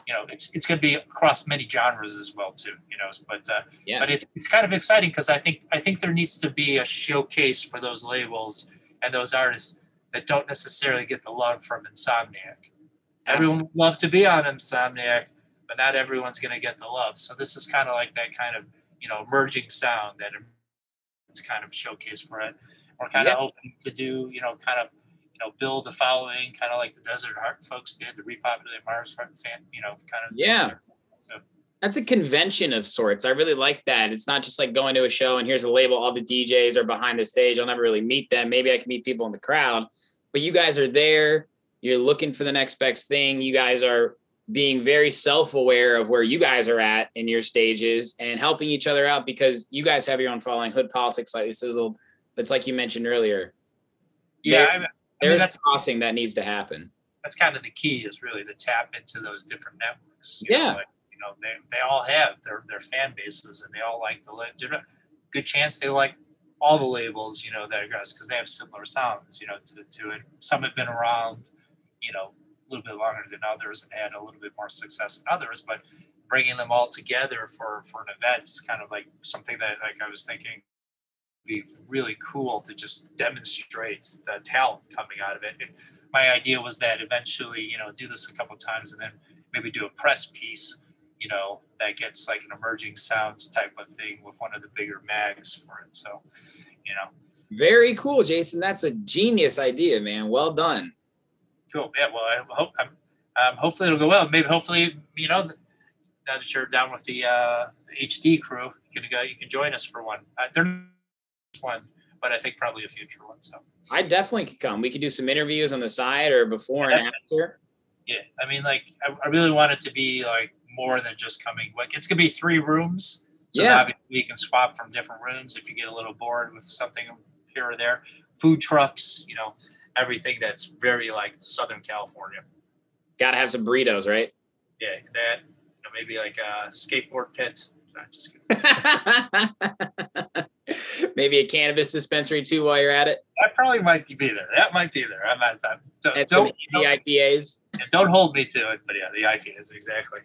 you know it's it's going to be across many genres as well too. You know, but uh, Yeah. but it's it's kind of exciting because I think I think there needs to be a showcase for those labels and those artists that don't necessarily get the love from Insomniac. Everyone would love to be on Insomniac, but not everyone's going to get the love. So this is kind of like that kind of you know emerging sound that it's kind of showcase for it. We're kind Yeah. of hoping to do you know kind of you know build the following, kind of like the Desert Heart folks did, the repopulate Mars fan, you know, kind of Yeah. So That's a convention of sorts. I really like that. It's not just like going to a show and here's a label, all the DJs are behind the stage. I'll never really meet them. Maybe I can meet people in the crowd, but you guys are there. You're looking for the next best thing. You guys are being very self aware of where you guys are at in your stages and helping each other out because you guys have your own following. Hood Politics, Slightly Sizzled, It's like you mentioned earlier. Yeah, There- I, mean There's that's crossing that needs to happen. that's kind of the key is really to tap into those different networks. you know, Yeah. like, know, they, they all have their their fan bases and they all like the Good chance they like all the labels, you know, that are because they have similar sounds, you know, to to it. Some have been around, you know, a little bit longer than others and had a little bit more success than others, but bringing them all together for for an event is kind of like something that like I was thinking be really cool to just demonstrate the talent coming out of it. And my idea was that eventually, you know, do this a couple times and then maybe do a press piece, you know, that gets like an emerging sounds type of thing with one of the bigger mags for it. So, you know, Very cool, Jason. That's a genius idea, man. Well done. cool. Yeah. Well, I hope I'm, um, hopefully it'll go well. Maybe hopefully, you know, now that you're down with the, uh, the HD crew, you can go, you can join us for one. Uh, they're not one, but I think probably a future one. So. I definitely could come. We could do some interviews on the side or before and after. Yeah, I mean, like, I, I really want it to be like more than just coming. Like, it's gonna be three rooms, so Yeah. obviously you can swap from different rooms if you get a little bored with something here or there. Food trucks, you know, everything that's very like Southern California. Got to have some burritos, right? Yeah, that, you know, maybe like a skateboard pit. Not just kidding. Maybe a cannabis dispensary too while you're at it. That probably might be there. That might be there. I'm not. I'm, don't don't, easy IPAs. don't hold me to it, but yeah, the IPAs exactly.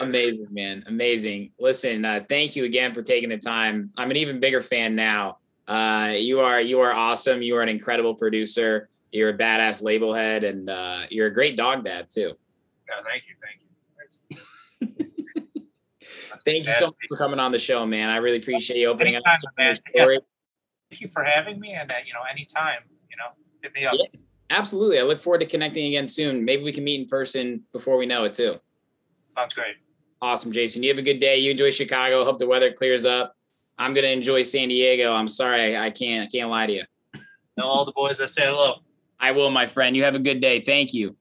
Amazing, man. Amazing. Listen, uh, thank you again for taking the time. I'm an even bigger fan now. Uh, you are you are awesome. You are an incredible producer. You're a badass label head, and uh, you're a great dog dad too. Yeah, thank you, thank you. Thank you so much for coming on the show, man. I really appreciate you opening up Anytime, some of your man. Yeah. Thank you for having me, and uh, you know, anytime, you know, hit me up. Yeah. Absolutely. I look forward to connecting again soon. Maybe we can meet in person before we know it too. Sounds great. Awesome, Jason. You have a good day. You enjoy Chicago. Hope the weather clears up. I'm gonna enjoy San Diego. I'm sorry I can't I can't lie to you. Tell all the boys I said hello. I will, my friend. You have a good day. Thank you.